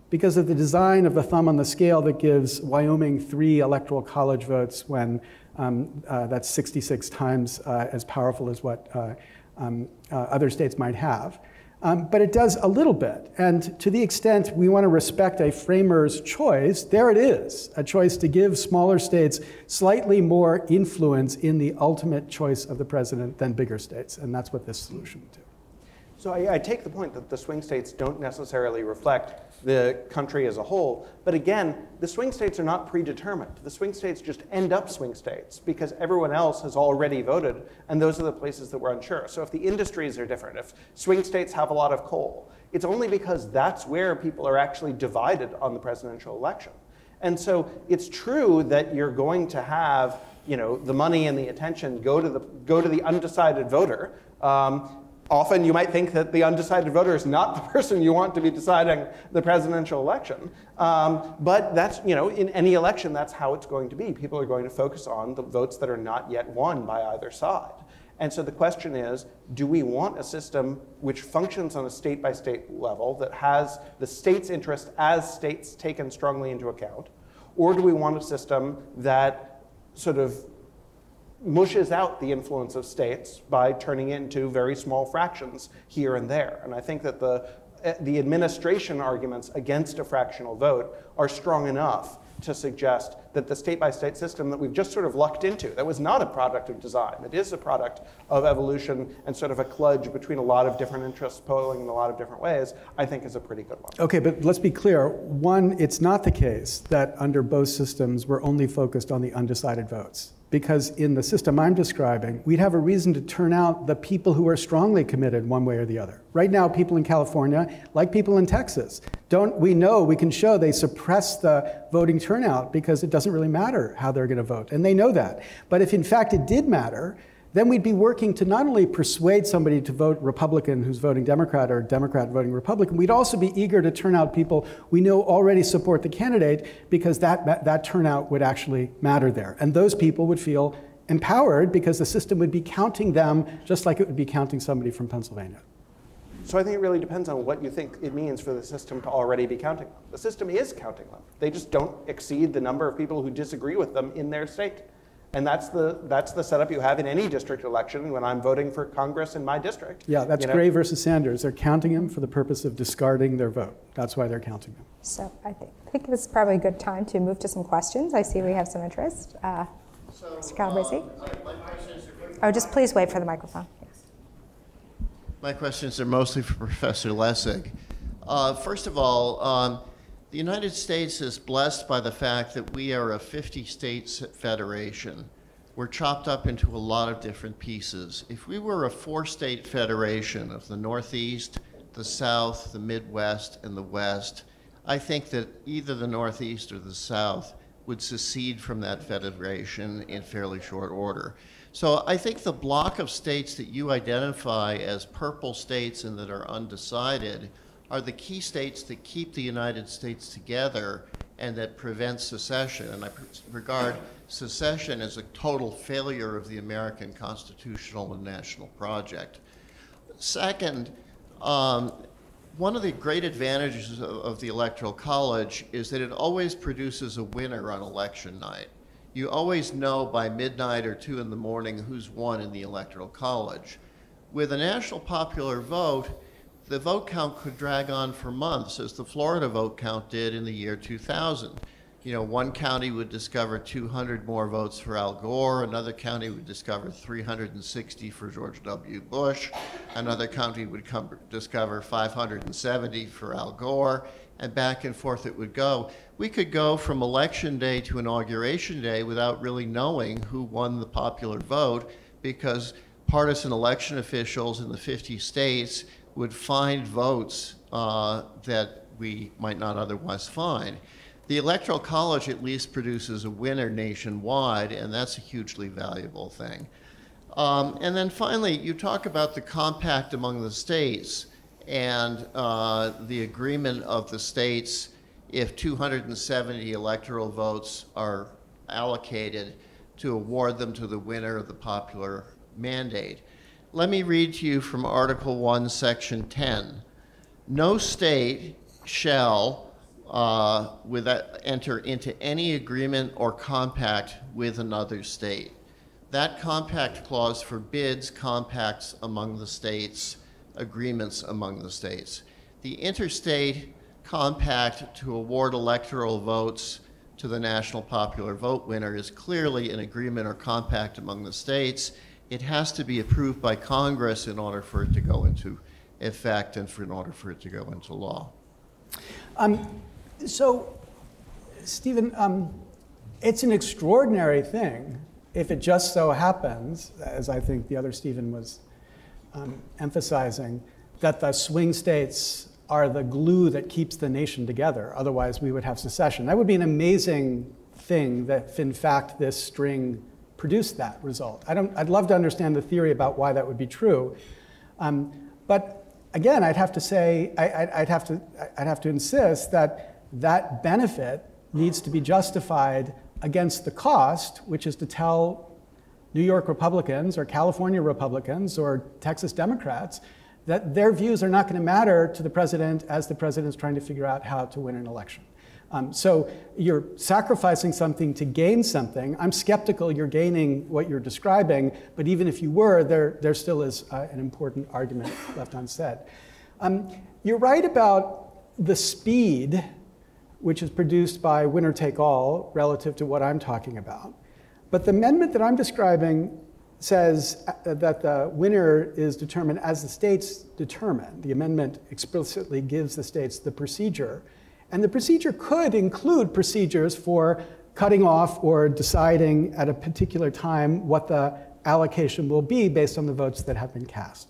because of the design of the thumb on the scale that gives Wyoming three electoral college votes when um, uh, that's 66 times uh, as powerful as what uh, um, uh, other states might have. Um, but it does a little bit. And to the extent we want to respect a framer's choice, there it is a choice to give smaller states slightly more influence in the ultimate choice of the president than bigger states. And that's what this solution. So I, I, take the point that the swing states don't necessarily reflect the country as a whole. But again, the swing states are not predetermined. The swing states just end up swing states because everyone else has already voted, and those are the places that we're unsure. So if the industries are different, if swing states have a lot of coal, it's only because that's where people are actually divided on the presidential election. And so it's true that you're going to have you know, the money and the attention go to the, go to the undecided voter. Um, often you might think that the undecided voter is not the person you want to be deciding the presidential election. Um, but that's, you know, in any election, that's how it's going to be. People are going to focus on the votes that are not yet won by either side. And so the question is do we want a system which functions on a state by state level that has the state's interest as states taken strongly into account? Or do we want a system that sort of mushes out the influence of states by turning it into very small fractions here and there? And I think that the, eh, the administration arguments against a fractional vote are strong enough to suggest that the state by state system that we've just sort of lucked into, that was not a product of design, it is a product of evolution and sort of a kludge between a lot of different interests polling in a lot of different ways, I think is a pretty good one. Okay, but let's be clear. One, it's not the case that under both systems we're only focused on the undecided votes because in the system I'm describing, we'd have a reason to turn out the people who are strongly committed one way or the other. Right now, people in California, like people in Texas, don't we know we can show they suppress the voting turnout because it doesn't really matter how they're going to vote, and they know that. But if in fact it did matter, then we'd be working to not only persuade somebody to vote Republican who's voting Democrat or Democrat voting Republican, we'd also be eager to turn out people we know already support the candidate because that, that, turnout would actually matter there. And those people would feel empowered because the system would be counting them just like it would be counting somebody from Pennsylvania. So I think it really depends on what you think it means for the system to already be counting them. The system is counting them. They just don't exceed the number of people who disagree with them in their state. And that's the, that's the setup you have in any district election when I'm voting for Congress in my district. Yeah, that's you know? Gray versus Sanders. They're counting them for the purpose of discarding their vote. That's why they're counting them. So I think, I think this is probably a good time to move to some questions. I see we have some interest. Uh, So, Mr. Calabresi? um, my questions are- oh, just please wait for the microphone. Yes. My questions are mostly for Professor Lessig. Uh, first of all, um, the United States is blessed by the fact that we are a 50 state federation. We're chopped up into a lot of different pieces. If we were a four state federation of the Northeast, the South, the Midwest, and the West, I think that either the Northeast or the South would secede from that federation in fairly short order. So I think the block of states that you identify as purple states and that are undecided are the key states that keep the United States together and that prevent secession. And I regard secession as a total failure of the American constitutional and national project. Second, um, one of the great advantages of, of, the Electoral College is that it always produces a winner on election night. You always know by midnight or two in the morning who's won in the Electoral College. With a national popular vote, the vote count could drag on for months, as the Florida vote count did in the year 2000 you know, one county would discover 200 more votes for Al Gore, another county would discover 360 for George W. Bush, another county would come, discover 570 for Al Gore, and back and forth it would go. We could go from election day to inauguration day without really knowing who won the popular vote because partisan election officials in the 50 states would find votes uh, that we might not otherwise find. The Electoral College at least produces a winner nationwide, and that's a hugely valuable thing. Um, and then finally, you talk about the compact among the states and uh, the agreement of the states if 270 electoral votes are allocated to award them to the winner of the popular mandate. Let me read to you from Article 1, Section 10. No state shall uh, with that, enter into any agreement or compact with another state. That compact clause forbids compacts among the states, agreements among the states. The interstate compact to award electoral votes to the national popular vote winner is clearly an agreement or compact among the states. It has to be approved by Congress in order for it to go into effect and for in order for it to go into law. Um, so, Stephen, um, it's an extraordinary thing if it just so happens, as I think the other Stephen was um, emphasizing, that the swing states are the glue that keeps the nation together. Otherwise, we would have secession. That would be an amazing thing that, in fact, this string produced that result. I don't, I'd love to understand the theory about why that would be true. Um, but again, I'd have to say, I, would have to, I'd have to insist that that benefit needs to be justified against the cost, which is to tell New York Republicans or California Republicans or Texas Democrats that their views are not going to matter to the president as the president is trying to figure out how to win an election. Um, so you're sacrificing something to gain something. I'm skeptical you're gaining what you're describing, but even if you were, there, there still is uh, an important argument left unsaid. Um, you're right about the speed which is produced by winner take all relative to what I'm talking about. But the amendment that I'm describing says uh, that the winner is determined as the states determine. The amendment explicitly gives the states the procedure and the procedure could include procedures for cutting off or deciding at a particular time what the allocation will be based on the votes that have been cast.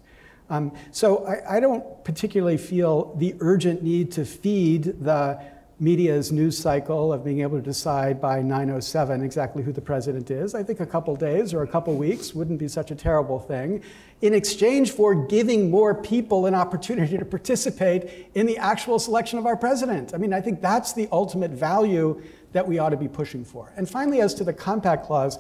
Um, so I, I, don't particularly feel the urgent need to feed the media's news cycle of being able to decide by 907 exactly who the president is. I think a couple days or a couple weeks wouldn't be such a terrible thing in exchange for giving more people an opportunity to participate in the actual selection of our president. I mean, I think that's the ultimate value that we ought to be pushing for. And finally, as to the compact clause,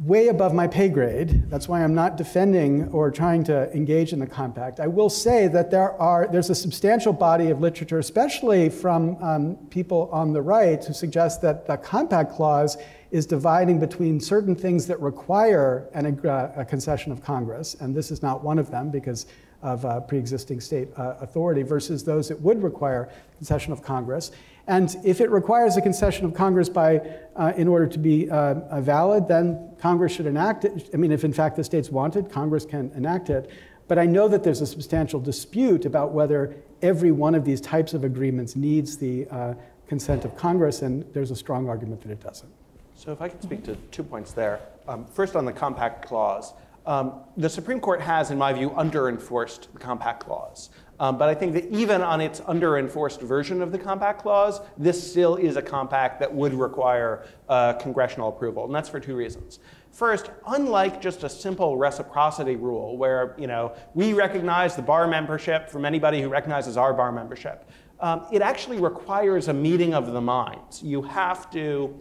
way above my pay grade. That's why I'm not defending or trying to engage in the compact. I will say that there are, there's a substantial body of literature, especially from um, people on the right, who suggest that the compact clause is dividing between certain things that require an, uh, a concession of Congress, and this is not one of them because of uh, pre-existing state uh, authority, versus those that would require concession of Congress. And if it requires a concession of Congress by, uh, in order to be uh, valid, then Congress should enact it. I mean, if in fact the states want it, Congress can enact it. But I know that there's a substantial dispute about whether every one of these types of agreements needs the uh, consent of Congress, and there's a strong argument that it doesn't. So if I could speak to two points there. Um, first on the compact clause. Um, the Supreme Court has, in my view, under-enforced the compact clause. Um, but I think that even on its under-enforced version of the compact clause, this still is a compact that would require uh, congressional approval, and that's for two reasons. First, unlike just a simple reciprocity rule where you know, we recognize the bar membership from anybody who recognizes our bar membership, um, it actually requires a meeting of the minds. You have to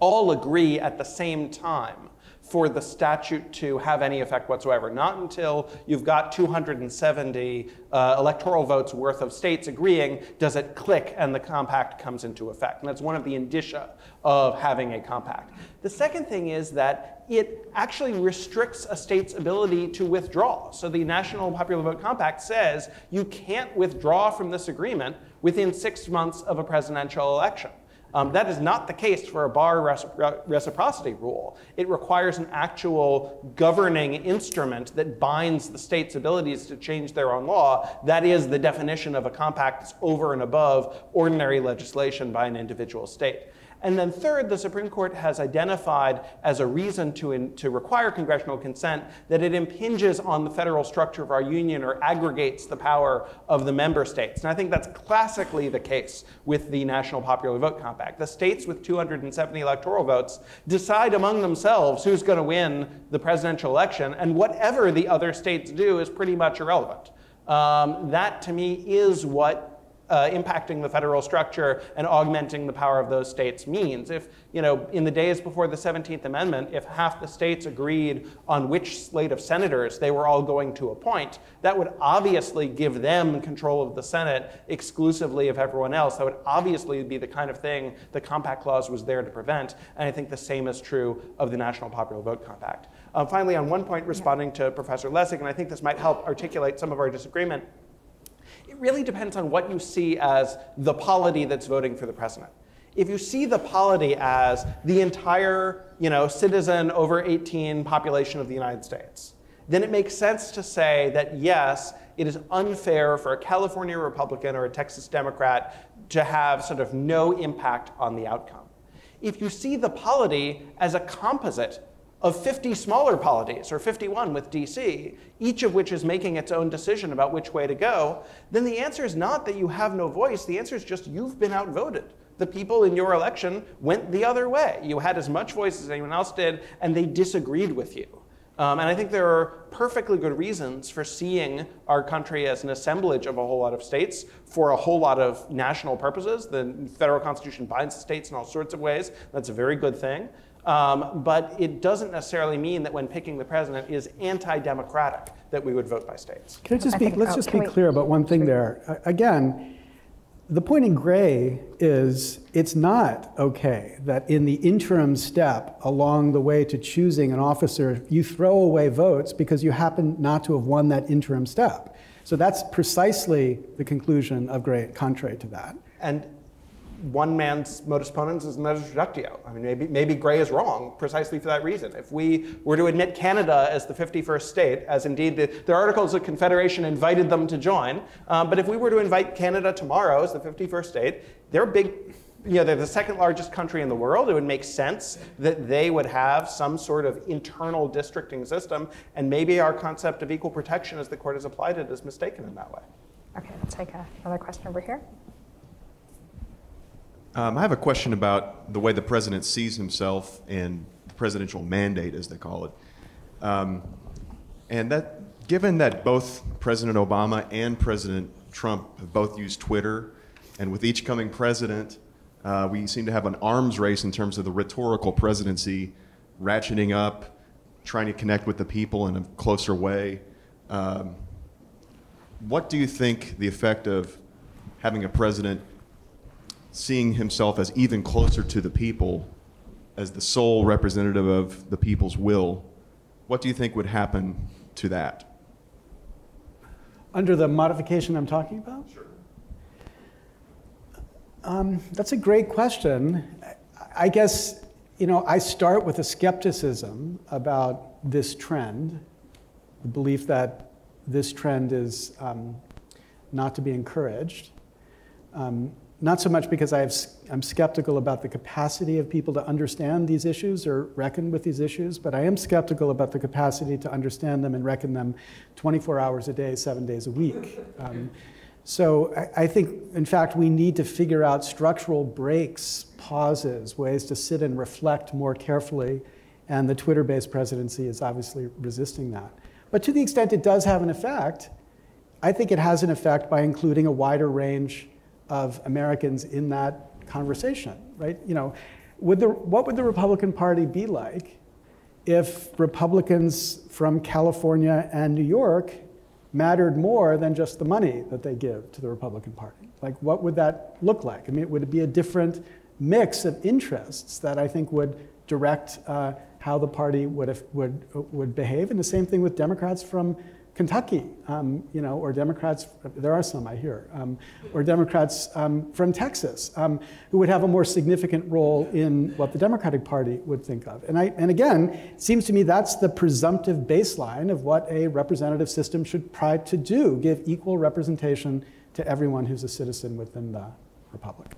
all agree at the same time for the statute to have any effect whatsoever. Not until you've got 270 uh, electoral votes worth of states agreeing does it click and the compact comes into effect. And that's one of the indicia of having a compact. The second thing is that it actually restricts a state's ability to withdraw. So the National Popular Vote Compact says you can't withdraw from this agreement within six months of a presidential election. Um, that is not the case for a bar reciprocity rule. It requires an actual governing instrument that binds the state's abilities to change their own law. That is the definition of a compact that's over and above ordinary legislation by an individual state. And then third, the Supreme Court has identified as a reason to, in, to require congressional consent that it impinges on the federal structure of our union or aggregates the power of the member states. And I think that's classically the case with the National Popular Vote Compact. The states with 270 electoral votes decide among themselves who's going to win the presidential election, and whatever the other states do is pretty much irrelevant. Um, that to me is what uh, impacting the federal structure and augmenting the power of those states means. If, you know, in the days before the 17th Amendment, if half the states agreed on which slate of senators they were all going to appoint, that would obviously give them control of the Senate exclusively of everyone else. That would obviously be the kind of thing the Compact Clause was there to prevent. And I think the same is true of the National Popular Vote Compact. Um, finally, on one point, responding to Professor Lessig, and I think this might help articulate some of our disagreement, it really depends on what you see as the polity that's voting for the president. If you see the polity as the entire you know, citizen over 18 population of the United States, then it makes sense to say that yes, it is unfair for a California Republican or a Texas Democrat to have sort of no impact on the outcome. If you see the polity as a composite of 50 smaller polities, or 51 with DC, each of which is making its own decision about which way to go, then the answer is not that you have no voice. The answer is just you've been outvoted. The people in your election went the other way. You had as much voice as anyone else did, and they disagreed with you. Um, and I think there are perfectly good reasons for seeing our country as an assemblage of a whole lot of states for a whole lot of national purposes. The federal constitution binds the states in all sorts of ways. That's a very good thing. Um, but it doesn't necessarily mean that when picking the president is anti-democratic that we would vote by states. Can I just I be, think- let's oh, just be we- clear about one thing there. A- Again, the point in Gray is it's not okay that in the interim step along the way to choosing an officer, you throw away votes because you happen not to have won that interim step. So that's precisely the conclusion of Gray, contrary to that. And one man's modus ponens is modus reductio. I mean, maybe, maybe Gray is wrong precisely for that reason. If we were to admit Canada as the 51st state, as indeed the, the Articles of Confederation invited them to join, um, but if we were to invite Canada tomorrow as the 51st state, they're big. You know, they're the second largest country in the world. It would make sense that they would have some sort of internal districting system, and maybe our concept of equal protection as the court has applied it is mistaken in that way. Okay, let's take a- another question over here. Um, I have a question about the way the president sees himself and the presidential mandate, as they call it. Um, and that, given that both President Obama and President Trump have both used Twitter, and with each coming president, uh, we seem to have an arms race in terms of the rhetorical presidency, ratcheting up, trying to connect with the people in a closer way. Um, what do you think the effect of having a president seeing himself as even closer to the people, as the sole representative of the people's will, what do you think would happen to that? Under the modification I'm talking about? Sure. Um, that's a great question. I guess, you know, I start with a skepticism about this trend, the belief that this trend is um, not to be encouraged. Um, not so much because I I'm skeptical about the capacity of people to understand these issues or reckon with these issues, but I am skeptical about the capacity to understand them and reckon them 24 hours a day, seven days a week. Um, so I, I think, in fact, we need to figure out structural breaks, pauses, ways to sit and reflect more carefully, and the Twitter based presidency is obviously resisting that. But to the extent it does have an effect, I think it has an effect by including a wider range of Americans in that conversation, right? You know, would the, what would the Republican Party be like if Republicans from California and New York mattered more than just the money that they give to the Republican Party? Like, what would that look like? I mean, it would it be a different mix of interests that I think would direct uh, how the party would, would, would behave? And the same thing with Democrats from Kentucky, um, you know, or Democrats, there are some I hear, um, or Democrats um, from Texas, um, who would have a more significant role in what the Democratic Party would think of. And, I, and again, it seems to me that's the presumptive baseline of what a representative system should try to do, give equal representation to everyone who's a citizen within the republic.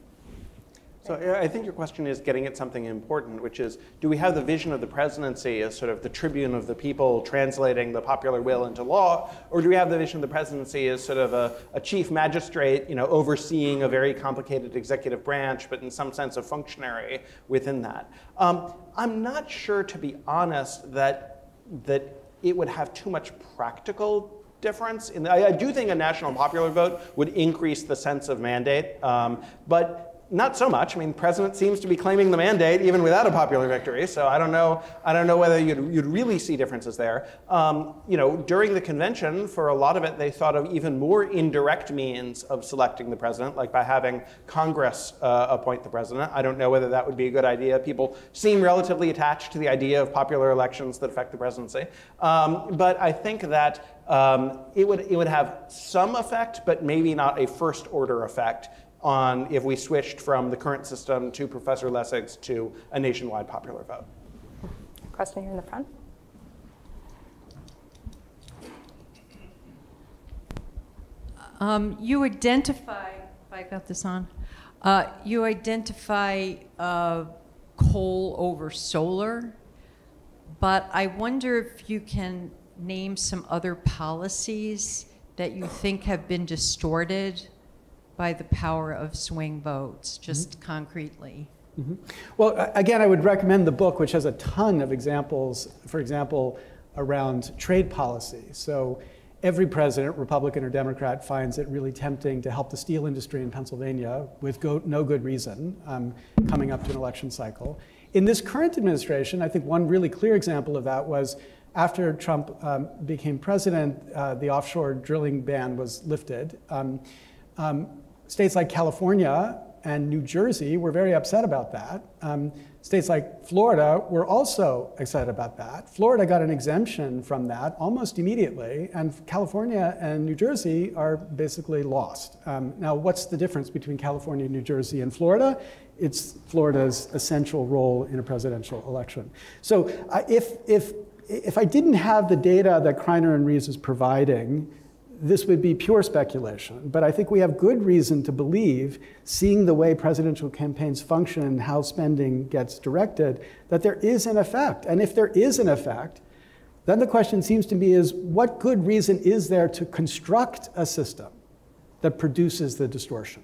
So I think your question is getting at something important, which is, do we have the vision of the presidency as sort of the tribune of the people translating the popular will into law, or do we have the vision of the presidency as sort of a, a chief magistrate, you know, overseeing a very complicated executive branch, but in some sense a functionary within that? Um, I'm not sure, to be honest, that that it would have too much practical difference. The, I, I, do think a national popular vote would increase the sense of mandate, um, but not so much. I mean, the president seems to be claiming the mandate even without a popular victory. So I don't know. I don't know whether you'd, you'd really see differences there. Um, you know, during the convention, for a lot of it, they thought of even more indirect means of selecting the president, like by having Congress uh, appoint the president. I don't know whether that would be a good idea. People seem relatively attached to the idea of popular elections that affect the presidency. Um, but I think that um, it would it would have some effect, but maybe not a first order effect on if we switched from the current system to Professor Lessig's to a nationwide popular vote. Question here in the front. Um, you identify, if I got this on, uh, you identify uh, coal over solar, but I wonder if you can name some other policies that you think have been distorted by the power of swing votes, just mm-hmm. concretely? Mm-hmm. Well, again, I would recommend the book, which has a ton of examples. For example, around trade policy. So every president, Republican or Democrat, finds it really tempting to help the steel industry in Pennsylvania with go, no good reason um, coming up to an election cycle. In this current administration, I think one really clear example of that was after Trump um, became president, uh, the offshore drilling ban was lifted. Um, um, states like California and New Jersey were very upset about that. Um, states like Florida were also excited about that. Florida got an exemption from that almost immediately, and California and New Jersey are basically lost. Um, now, what's the difference between California, New Jersey, and Florida? It's Florida's essential role in a presidential election. So, uh, if, if, if I didn't have the data that Kriner and Rees is providing, this would be pure speculation, but I think we have good reason to believe, seeing the way presidential campaigns function and how spending gets directed, that there is an effect. And if there is an effect, then the question seems to me is what good reason is there to construct a system that produces the distortion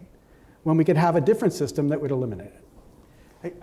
when we could have a different system that would eliminate it?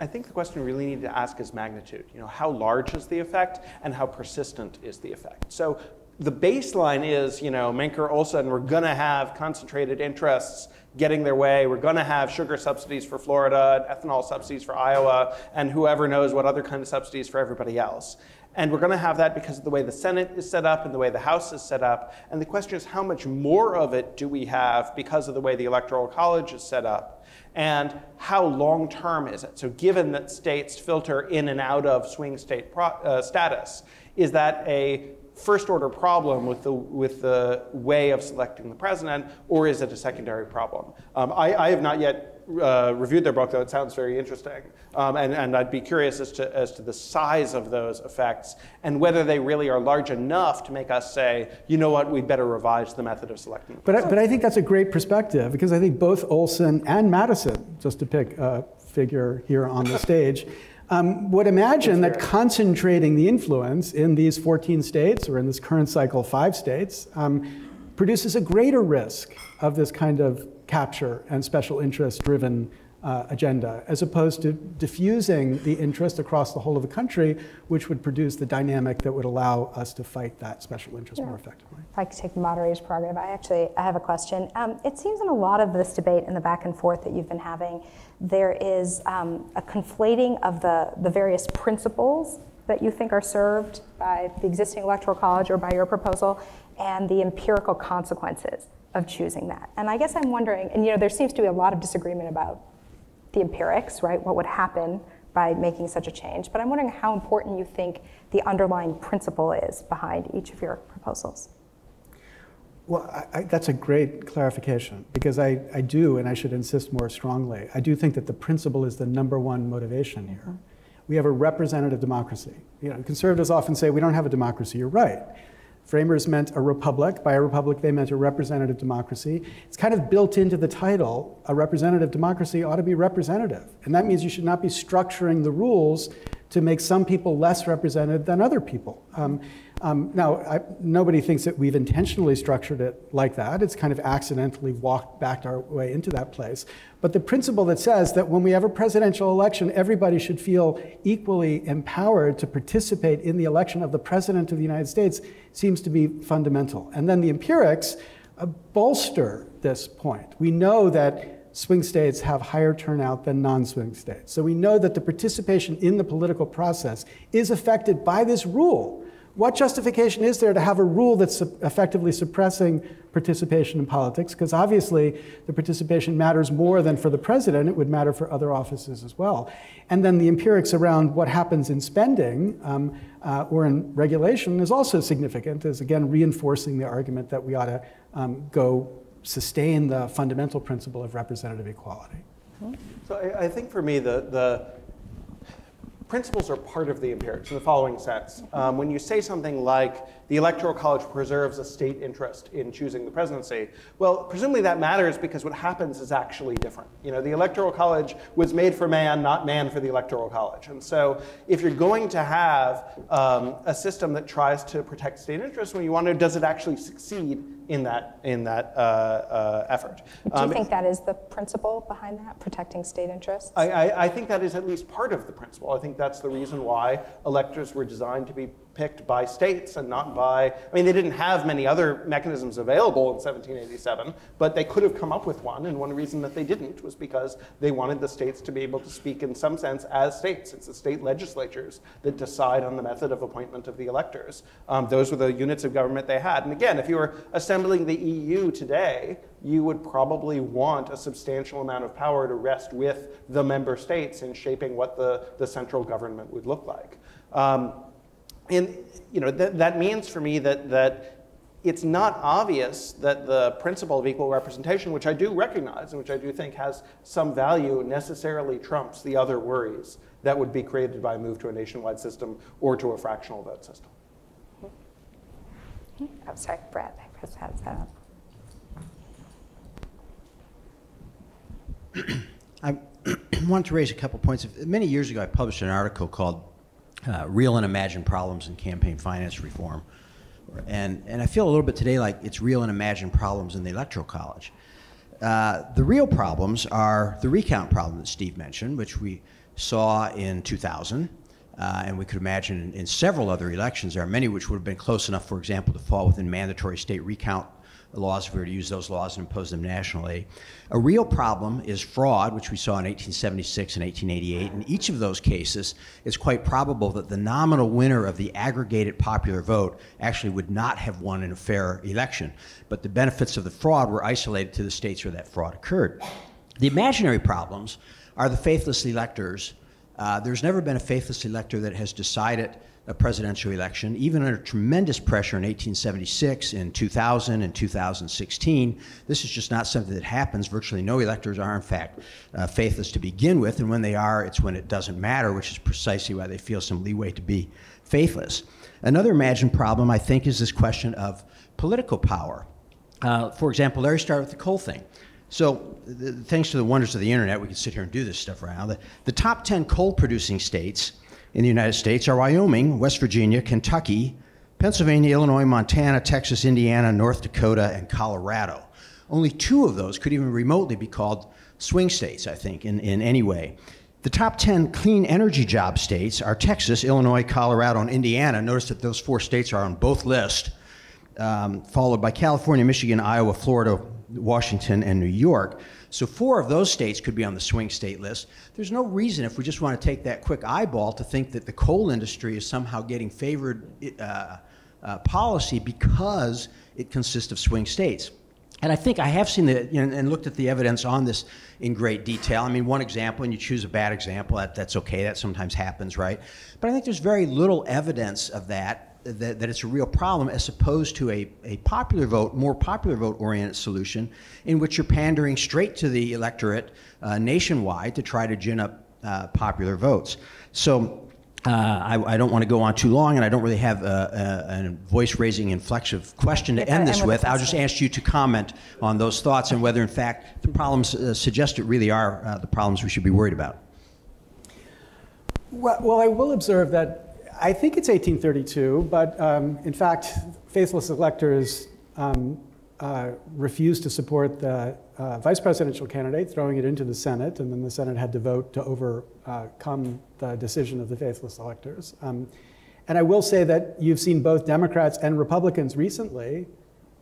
I, think the question we really need to ask is magnitude. You know, how large is the effect and how persistent is the effect? So the baseline is, you know, Mancur Olson, we're going to have concentrated interests getting their way. We're going to have sugar subsidies for Florida, and ethanol subsidies for Iowa, and whoever knows what other kind of subsidies for everybody else. And we're going to have that because of the way the Senate is set up and the way the House is set up. And the question is, how much more of it do we have because of the way the Electoral College is set up? And how long term is it? So, given that states filter in and out of swing state pro- uh, status, is that a first order problem with the, with the way of selecting the president, or is it a secondary problem? Um, I, I, have not yet uh, reviewed their book, though it sounds very interesting. Um, and, and I'd be curious as to, as to the size of those effects and whether they really are large enough to make us say, you know what, we'd better revise the method of selecting. But I, but I think that's a great perspective because I think both Olson and Madison, just to pick a figure here on the stage, um, would imagine that concentrating the influence in these 14 states, or in this current cycle, five states, um, produces a greater risk of this kind of capture and special interest driven uh, agenda, as opposed to diffusing the interest across the whole of the country, which would produce the dynamic that would allow us to fight that special interest yeah. more effectively. If I could take the moderator's prerogative, I actually I have a question. Um, it seems in a lot of this debate and the back and forth that you've been having, there is um, a conflating of the, the various principles that you think are served by the existing electoral college or by your proposal and the empirical consequences of choosing that. And I guess I'm wondering, and you know, there seems to be a lot of disagreement about the empirics, right? What would happen by making such a change. But I'm wondering how important you think the underlying principle is behind each of your proposals. Well, I, I, that's a great clarification because I, I do, and I should insist more strongly, I do think that the principle is the number one motivation here. Mm-hmm. We have a representative democracy. You know, conservatives often say we don't have a democracy. You're right. Framers meant a republic. By a republic, they meant a representative democracy. It's kind of built into the title. A representative democracy ought to be representative. And that means you should not be structuring the rules to make some people less represented than other people. Um, um, now, I, nobody thinks that we've intentionally structured it like that. It's kind of accidentally walked back our way into that place. But the principle that says that when we have a presidential election, everybody should feel equally empowered to participate in the election of the president of the United States seems to be fundamental. And then the empirics uh, bolster this point. We know that swing states have higher turnout than non swing states. So we know that the participation in the political process is affected by this rule what justification is there to have a rule that's effectively suppressing participation in politics? Because obviously the participation matters more than for the president, it would matter for other offices as well. And then the empirics around what happens in spending um, uh, or in regulation is also significant, as again reinforcing the argument that we ought to um, go sustain the fundamental principle of representative equality. So I, I think for me, the, the principles are part of the empirics in the following sense. Um, when you say something like the Electoral College preserves a state interest in choosing the presidency, well, presumably that matters because what happens is actually different. You know, the Electoral College was made for man, not man for the Electoral College. And so if you're going to have um, a system that tries to protect state interests, when you want to, does it actually succeed in that, in that uh, uh, effort? Do you um, think that is the principle behind that, protecting state interests? I, I, I think that is at least part of the principle. I think that's the reason why electors were designed to be picked by states and not by, I mean, they didn't have many other mechanisms available in 1787, but they could have come up with one. And one reason that they didn't was because they wanted the states to be able to speak in some sense as states. It's the state legislatures that decide on the method of appointment of the electors. Um, those were the units of government they had. And again, if you were assembling the EU today, you would probably want a substantial amount of power to rest with the member states in shaping what the, the central government would look like. Um, and you know, th- that means for me that, that it's not obvious that the principle of equal representation, which I do recognize and which I do think has some value, necessarily trumps the other worries that would be created by a move to a nationwide system or to a fractional vote system. Oh, sorry, Brett. I pressed that button. I want to raise a couple points. Many years ago, I published an article called uh, Real and Imagined Problems in Campaign Finance Reform. And, and I feel a little bit today like it's real and imagined problems in the Electoral College. Uh, the real problems are the recount problem that Steve mentioned, which we saw in 2000, uh, and we could imagine in, in, several other elections. There are many which would have been close enough, for example, to fall within mandatory state recount laws if we were to use those laws and impose them nationally. A real problem is fraud, which we saw in 1876 and 1888. In each of those cases, it's quite probable that the nominal winner of the aggregated popular vote actually would not have won in a fair election. But the benefits of the fraud were isolated to the states where that fraud occurred. The imaginary problems are the faithless electors. Uh, there's never been a faithless elector that has decided a presidential election, even under tremendous pressure in 1876, in 2000, and 2016. This is just not something that happens. Virtually no electors are, in fact, uh, faithless to begin with, and when they are, it's when it doesn't matter, which is precisely why they feel some leeway to be faithless. Another imagined problem, I think, is this question of political power. Uh, for example, Larry started with the coal thing. So, the, thanks to the wonders of the internet, we can sit here and do this stuff right now. The, the top 10 coal producing states in the United States are Wyoming, West Virginia, Kentucky, Pennsylvania, Illinois, Montana, Texas, Indiana, North Dakota, and Colorado. Only two of those could even remotely be called swing states, I think, in, in any way. The top 10 clean energy job states are Texas, Illinois, Colorado, and Indiana. Notice that those four states are on both lists, um, followed by California, Michigan, Iowa, Florida, Washington, and New York. So four of those states could be on the swing state list. There's no reason, if we just want to take that quick eyeball, to think that the coal industry is somehow getting favored uh, uh, policy because it consists of swing states. And I think I have seen the, you know, and looked at the evidence on this in great detail. I mean, one example, and you choose a bad example, that, that's okay, that sometimes happens, right? But I think there's very little evidence of that that, that it's a real problem as opposed to a, a popular vote, more popular vote oriented solution in which you're pandering straight to the electorate uh, nationwide to try to gin up uh, popular votes. So uh, I, I, don't want to go on too long, and I don't really have a, a, a voice-raising inflexive question to end this with. I'll just ask you to comment on those thoughts and whether, in fact, the problems uh, suggested really are uh, the problems we should be worried about. Well, well, I will observe that I think it's 1832, but um, in fact, faithless electors um, uh, refused to support the uh, vice presidential candidate, throwing it into the Senate, and then the Senate had to vote to overcome the decision of the faithless electors. Um, and I will say that you've seen both Democrats and Republicans recently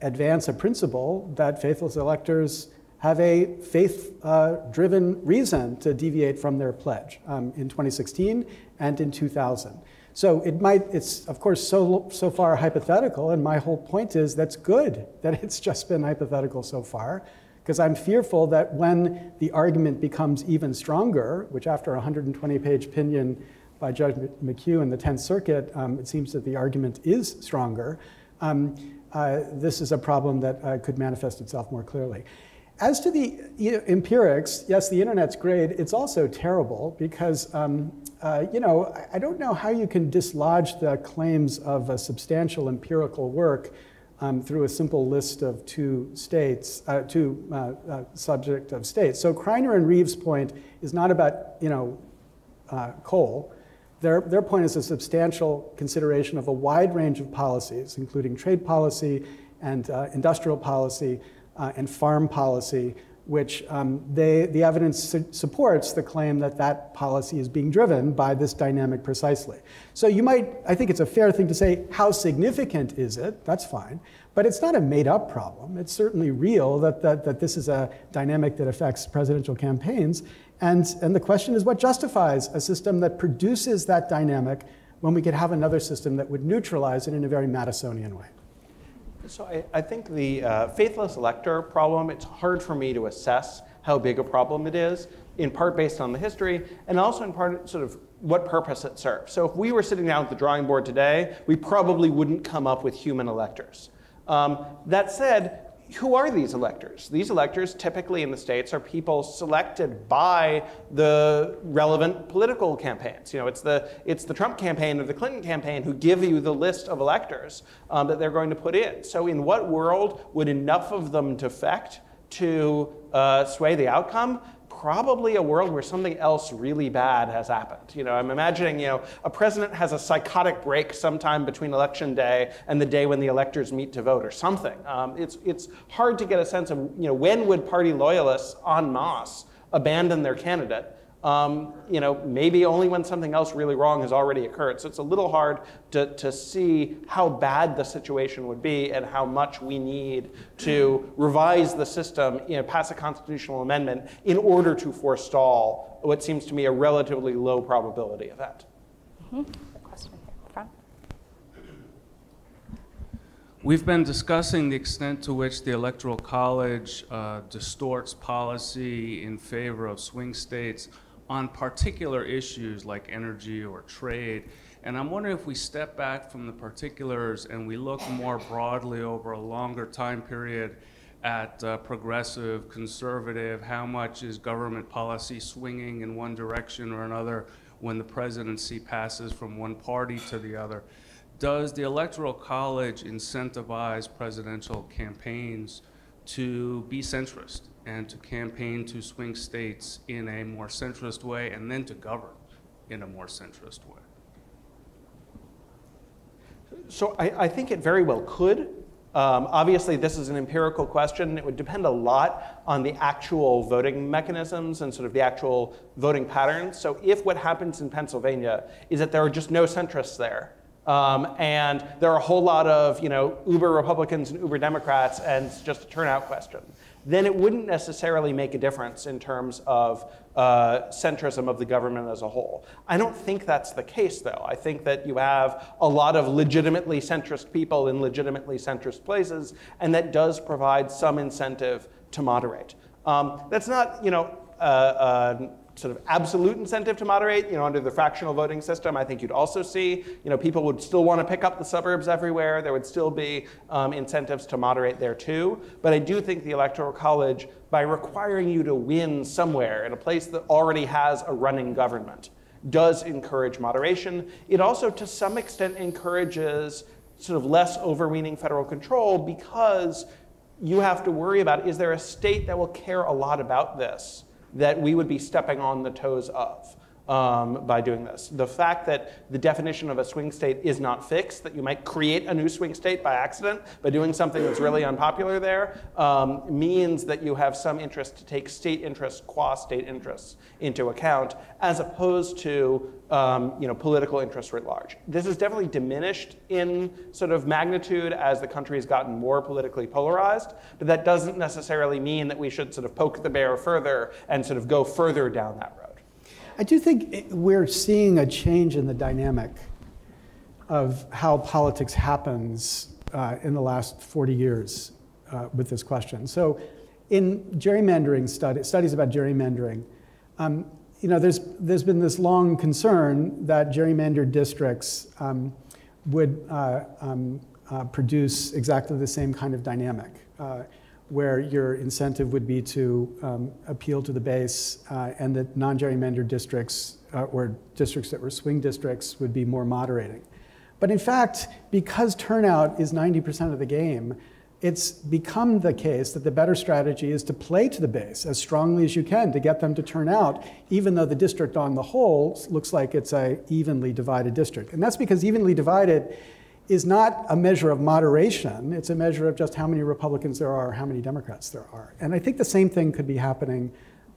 advance a principle that faithless electors have a faith uh, driven reason to deviate from their pledge um, in 2016 and in 2000. So it might, it's of course so, so far hypothetical, and my whole point is that's good that it's just been hypothetical so far, because I'm fearful that when the argument becomes even stronger, which after a 120 page opinion by Judge McHugh in the 10th Circuit, um, it seems that the argument is stronger, um, uh, this is a problem that uh, could manifest itself more clearly. As to the you know, empirics, yes, the internet's great. It's also terrible because, um, uh, you know, I don't know how you can dislodge the claims of a substantial empirical work um, through a simple list of two states, uh, two uh, uh subject of states. So Kriner and Reeves' point is not about, you know, uh, coal. Their, their point is a substantial consideration of a wide range of policies, including trade policy and uh, industrial policy, uh, and farm policy which um, they, the evidence su- supports the claim that that policy is being driven by this dynamic precisely. So you might, I think it's a fair thing to say, how significant is it? That's fine. But it's not a made up problem. It's certainly real that, that, that this is a dynamic that affects presidential campaigns. And, and the question is what justifies a system that produces that dynamic when we could have another system that would neutralize it in a very Madisonian way? So I, I think the uh, faithless elector problem, it's hard for me to assess how big a problem it is, in part based on the history, and also in part sort of what purpose it serves. So if we were sitting down at the drawing board today, we probably wouldn't come up with human electors. Um, that said, who are these electors? These electors typically in the states are people selected by the relevant political campaigns. You know, it's the, it's the Trump campaign or the Clinton campaign who give you the list of electors um, that they're going to put in. So in what world would enough of them defect to uh, sway the outcome? Probably a world where something else really bad has happened. You know, I'm imagining, you know, a president has a psychotic break sometime between election day and the day when the electors meet to vote or something. Um, it's, it's hard to get a sense of, you know, when would party loyalists en masse abandon their candidate um, you know, maybe only when something else really wrong has already occurred. So it's a little hard to, to see how bad the situation would be and how much we need to revise the system, you know, pass a constitutional amendment in order to forestall what seems to me a relatively low probability event. Mm-hmm. Question here front. We've been discussing the extent to which the Electoral College uh, distorts policy in favor of swing states on particular issues like energy or trade. And I'm wondering if we step back from the particulars and we look more broadly over a longer time period at uh, progressive, conservative, how much is government policy swinging in one direction or another when the presidency passes from one party to the other. Does the Electoral College incentivize presidential campaigns to be centrist and to campaign to swing states in a more centrist way and then to govern in a more centrist way? So I, I think it very well could. Um, obviously, this is an empirical question. It would depend a lot on the actual voting mechanisms and sort of the actual voting patterns. So, if what happens in Pennsylvania is that there are just no centrists there, um, and there are a whole lot of you know uber Republicans and uber Democrats, and it's just a turnout question, then it wouldn't necessarily make a difference in terms of uh, centrism of the government as a whole. I don't think that's the case, though. I think that you have a lot of legitimately centrist people in legitimately centrist places, and that does provide some incentive to moderate. Um, that's not, you know, uh, uh, sort of absolute incentive to moderate, you know, under the fractional voting system, I think you'd also see, you know, people would still want to pick up the suburbs everywhere. There would still be um, incentives to moderate there too. But I do think the Electoral College, by requiring you to win somewhere in a place that already has a running government, does encourage moderation. It also, to some extent, encourages sort of less overweening federal control because you have to worry about is there a state that will care a lot about this? That we would be stepping on the toes of um, by doing this. The fact that the definition of a swing state is not fixed, that you might create a new swing state by accident by doing something that's really unpopular there, um, means that you have some interest to take state interests, qua state interests, into account, as opposed to um, you know, political interests writ large. This is definitely diminished in sort of magnitude as the country has gotten more politically polarized, but that doesn't necessarily mean that we should sort of poke the bear further and sort of go further down that road. I do think we're seeing a change in the dynamic of how politics happens uh, in the last 40 years uh, with this question. So, in gerrymandering study, studies about gerrymandering, um, you know, there's, there's been this long concern that gerrymandered districts um, would uh, um, uh, produce exactly the same kind of dynamic. Where your incentive would be to um, appeal to the base, uh, and that non gerrymandered districts uh, or districts that were swing districts would be more moderating. But in fact, because turnout is 90% of the game, it's become the case that the better strategy is to play to the base as strongly as you can to get them to turn out, even though the district on the whole looks like it's a evenly divided district. And that's because evenly divided is not a measure of moderation. It's a measure of just how many Republicans there are, how many Democrats there are. And I think the same thing could be happening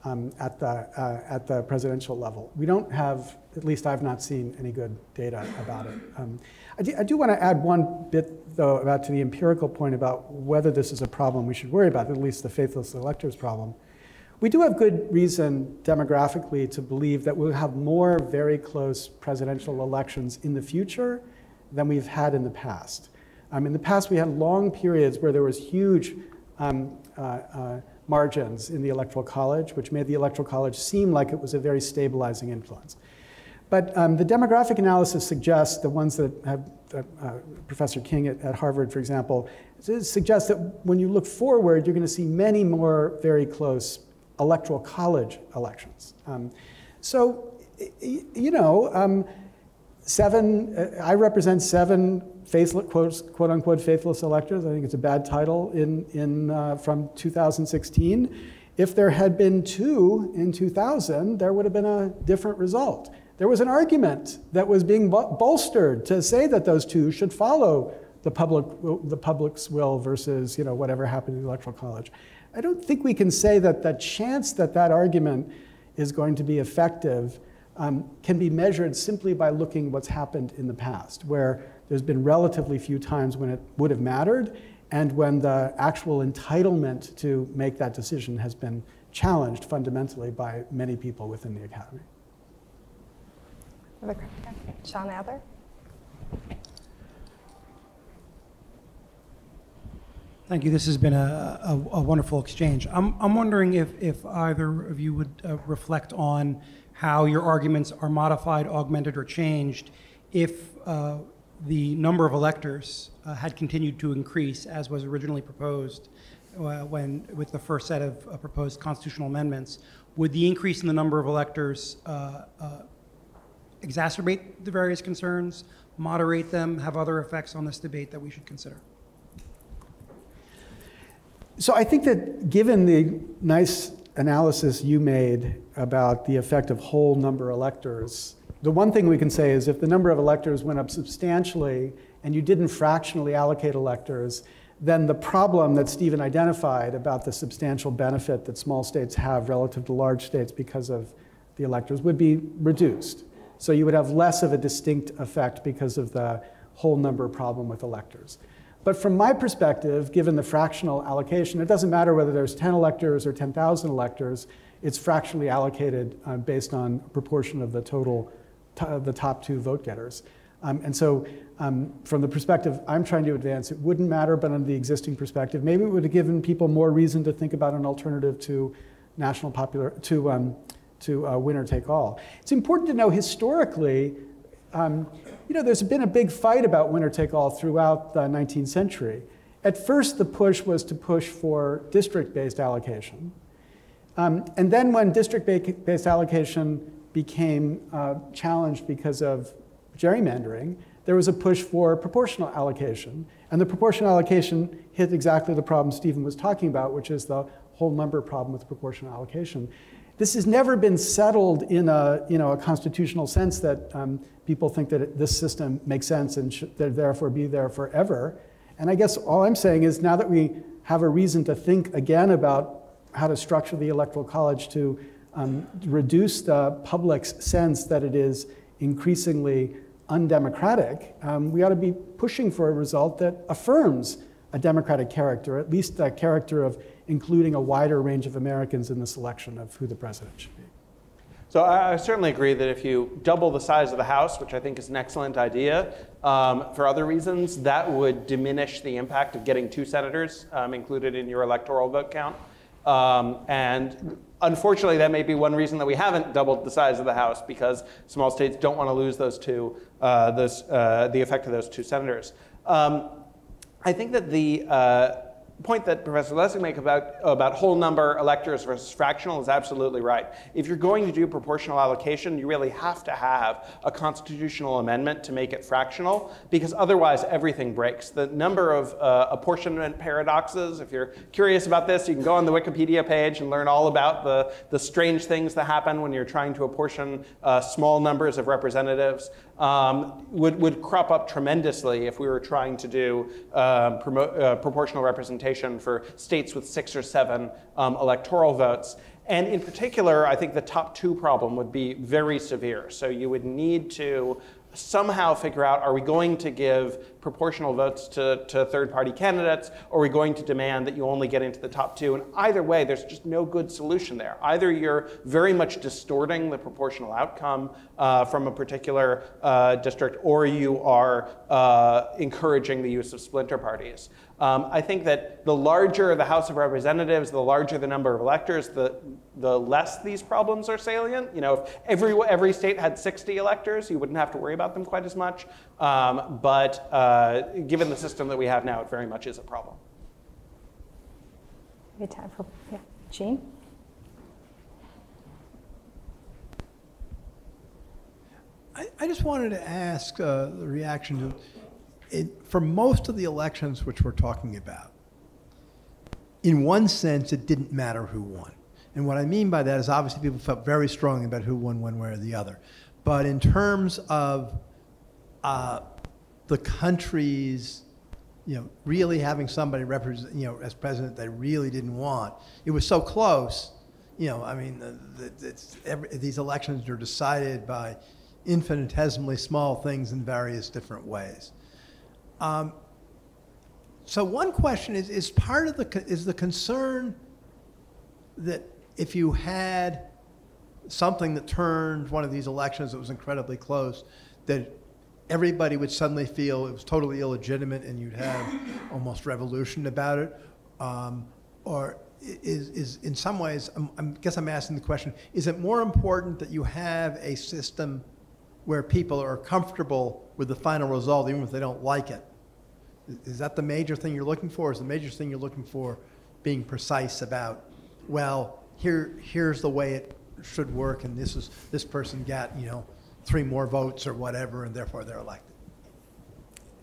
um, at, the, uh, at the presidential level. We don't have, at least I've not seen any good data about it. Um, I do, I do want to add one bit, though, about to the empirical point about whether this is a problem we should worry about, at least the faithless electors problem. We do have good reason demographically to believe that we'll have more very close presidential elections in the future than we've had in the past. Um, in the past, we had long periods where there was huge um, uh, uh, margins in the Electoral College, which made the Electoral College seem like it was a very stabilizing influence. But um, the demographic analysis suggests, the ones that have uh, Professor King at, at, Harvard, for example, suggests that when you look forward, you're going to see many more very close electoral college elections. Um, so, you know, um, seven, uh, I represent seven faithless, quote, quote, unquote faithless electors. I think it's a bad title in, in, uh, from 2016. If there had been two in 2000, there would have been a different result. There was an argument that was being bolstered to say that those two should follow the, public, the public's will versus you know, whatever happened in the Electoral College. I don't think we can say that the chance that that argument is going to be effective um, can be measured simply by looking what's happened in the past, where there's been relatively few times when it would have mattered and when the actual entitlement to make that decision has been challenged fundamentally by many people within the academy. Sean Adler. Thank you. This has been a, a, a wonderful exchange. I'm, I'm wondering if, if either of you would uh, reflect on how your arguments are modified, augmented, or changed if uh, the number of electors uh, had continued to increase as was originally proposed uh, when with the first set of uh, proposed constitutional amendments. Would the increase in the number of electors uh, uh, exacerbate the various concerns, moderate them, have other effects on this debate that we should consider? So I think that given the nice analysis you made about the effect of whole number electors, the one thing we can say is if the number of electors went up substantially and you didn't fractionally allocate electors, then the problem that Stephen identified about the substantial benefit that small states have relative to large states because of the electors would be reduced. So you would have less of a distinct effect because of the whole number problem with electors. But from my perspective, given the fractional allocation, it doesn't matter whether there's 10 electors or 10,000 electors, it's fractionally allocated uh, based on proportion of the total, the top two vote getters. Um, and so um, from the perspective I'm trying to advance, it wouldn't matter, but under the existing perspective, maybe it would have given people more reason to think about an alternative to national popular, to, um, to uh, winner take all. It's important to know historically, um, you know, there's been a big fight about winner take all throughout the 19th century. At first, the push was to push for district based allocation. Um, and then, when district based allocation became uh, challenged because of gerrymandering, there was a push for proportional allocation. And the proportional allocation hit exactly the problem Stephen was talking about, which is the whole number problem with proportional allocation. This has never been settled in a, you know, a constitutional sense that um, people think that it, this system makes sense and should therefore be there forever. And I guess all I'm saying is now that we have a reason to think again about how to structure the Electoral College to um, reduce the public's sense that it is increasingly undemocratic, um, we ought to be pushing for a result that affirms a democratic character, at least the character of including a wider range of Americans in the selection of who the president should be. So I, certainly agree that if you double the size of the House, which I think is an excellent idea, um, for other reasons, that would diminish the impact of getting two senators um, included in your electoral vote count. Um, and unfortunately, that may be one reason that we haven't doubled the size of the House because small states don't want to lose those two, uh, those, uh, the effect of those two senators. Um, I think that the uh, point that Professor Lessig makes about, about whole number electors versus fractional is absolutely right. If you're going to do proportional allocation, you really have to have a constitutional amendment to make it fractional, because otherwise everything breaks. The number of uh, apportionment paradoxes, if you're curious about this, you can go on the Wikipedia page and learn all about the, the strange things that happen when you're trying to apportion uh, small numbers of representatives. Um, would, would crop up tremendously if we were trying to do uh, uh, proportional representation for states with six or seven um, electoral votes. And in particular, I think the top two problem would be very severe. So you would need to somehow figure out are we going to give proportional votes to, to third party candidates or are we going to demand that you only get into the top two? And either way there's just no good solution there. Either you're very much distorting the proportional outcome uh, from a particular uh, district or you are uh, encouraging the use of splinter parties. Um, I think that the larger the House of Representatives, the larger the number of electors, the, the less these problems are salient. You know, if every, every state had 60 electors, you wouldn't have to worry about them quite as much. Um, but uh, given the system that we have now, it very much is a problem. We have time for, yeah, Jean? I, I just wanted to ask uh, the reaction to it, for most of the elections which we're talking about, in one sense, it didn't matter who won. And what I mean by that is obviously people felt very strongly about who won one way or the other. But in terms of uh, the country's, you know, really having somebody represent, you know, as president they really didn't want, it was so close. You know, I mean, the, the, every, these elections are decided by infinitesimally small things in various different ways. Um, so one question is, is part of the, is the concern that if you had something that turned one of these elections that was incredibly close, that everybody would suddenly feel it was totally illegitimate and you'd have almost revolution about it? Um, or is, is in some ways, i guess I'm asking the question, is it more important that you have a system where people are comfortable with the final result even if they don't like it? Is that the major thing you're looking for? Is the major thing you're looking for being precise about, well, here, here's the way it should work, and this is this person got you know three more votes or whatever, and therefore they're elected.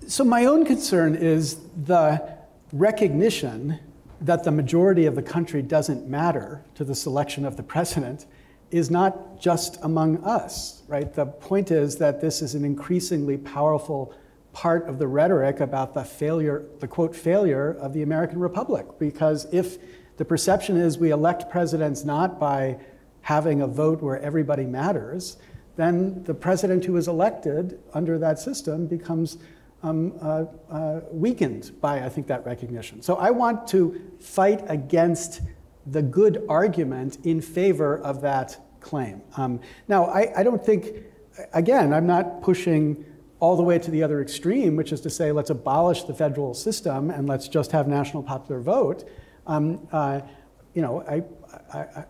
So my own concern is the recognition that the majority of the country doesn't matter to the selection of the president is not just among us, right? The point is that this is an increasingly powerful part of the rhetoric about the failure, the quote, failure of the American Republic. Because if the perception is we elect presidents not by having a vote where everybody matters, then the president who is elected under that system becomes um, uh, uh, weakened by, I think, that recognition. So I want to fight against the good argument in favor of that claim. Um, now, I, I don't think, again, I'm not pushing all the way to the other extreme, which is to say, let's abolish the federal system and let's just have national popular vote. Um, uh, you know, I,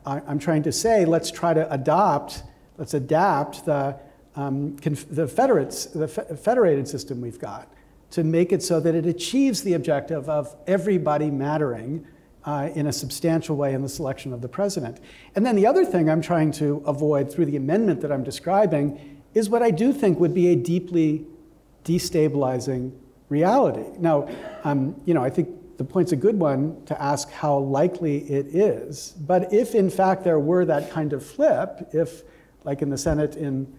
I, am trying to say, let's try to adopt, let's adapt the, um, the, federates, the federated system we've got to make it so that it achieves the objective of everybody mattering uh, in a substantial way in the selection of the president. And then the other thing I'm trying to avoid through the amendment that I'm describing is what I do think would be a deeply destabilizing reality. Now, um, you know, I think the point's a good one to ask how likely it is. But if in fact there were that kind of flip, if like in the Senate in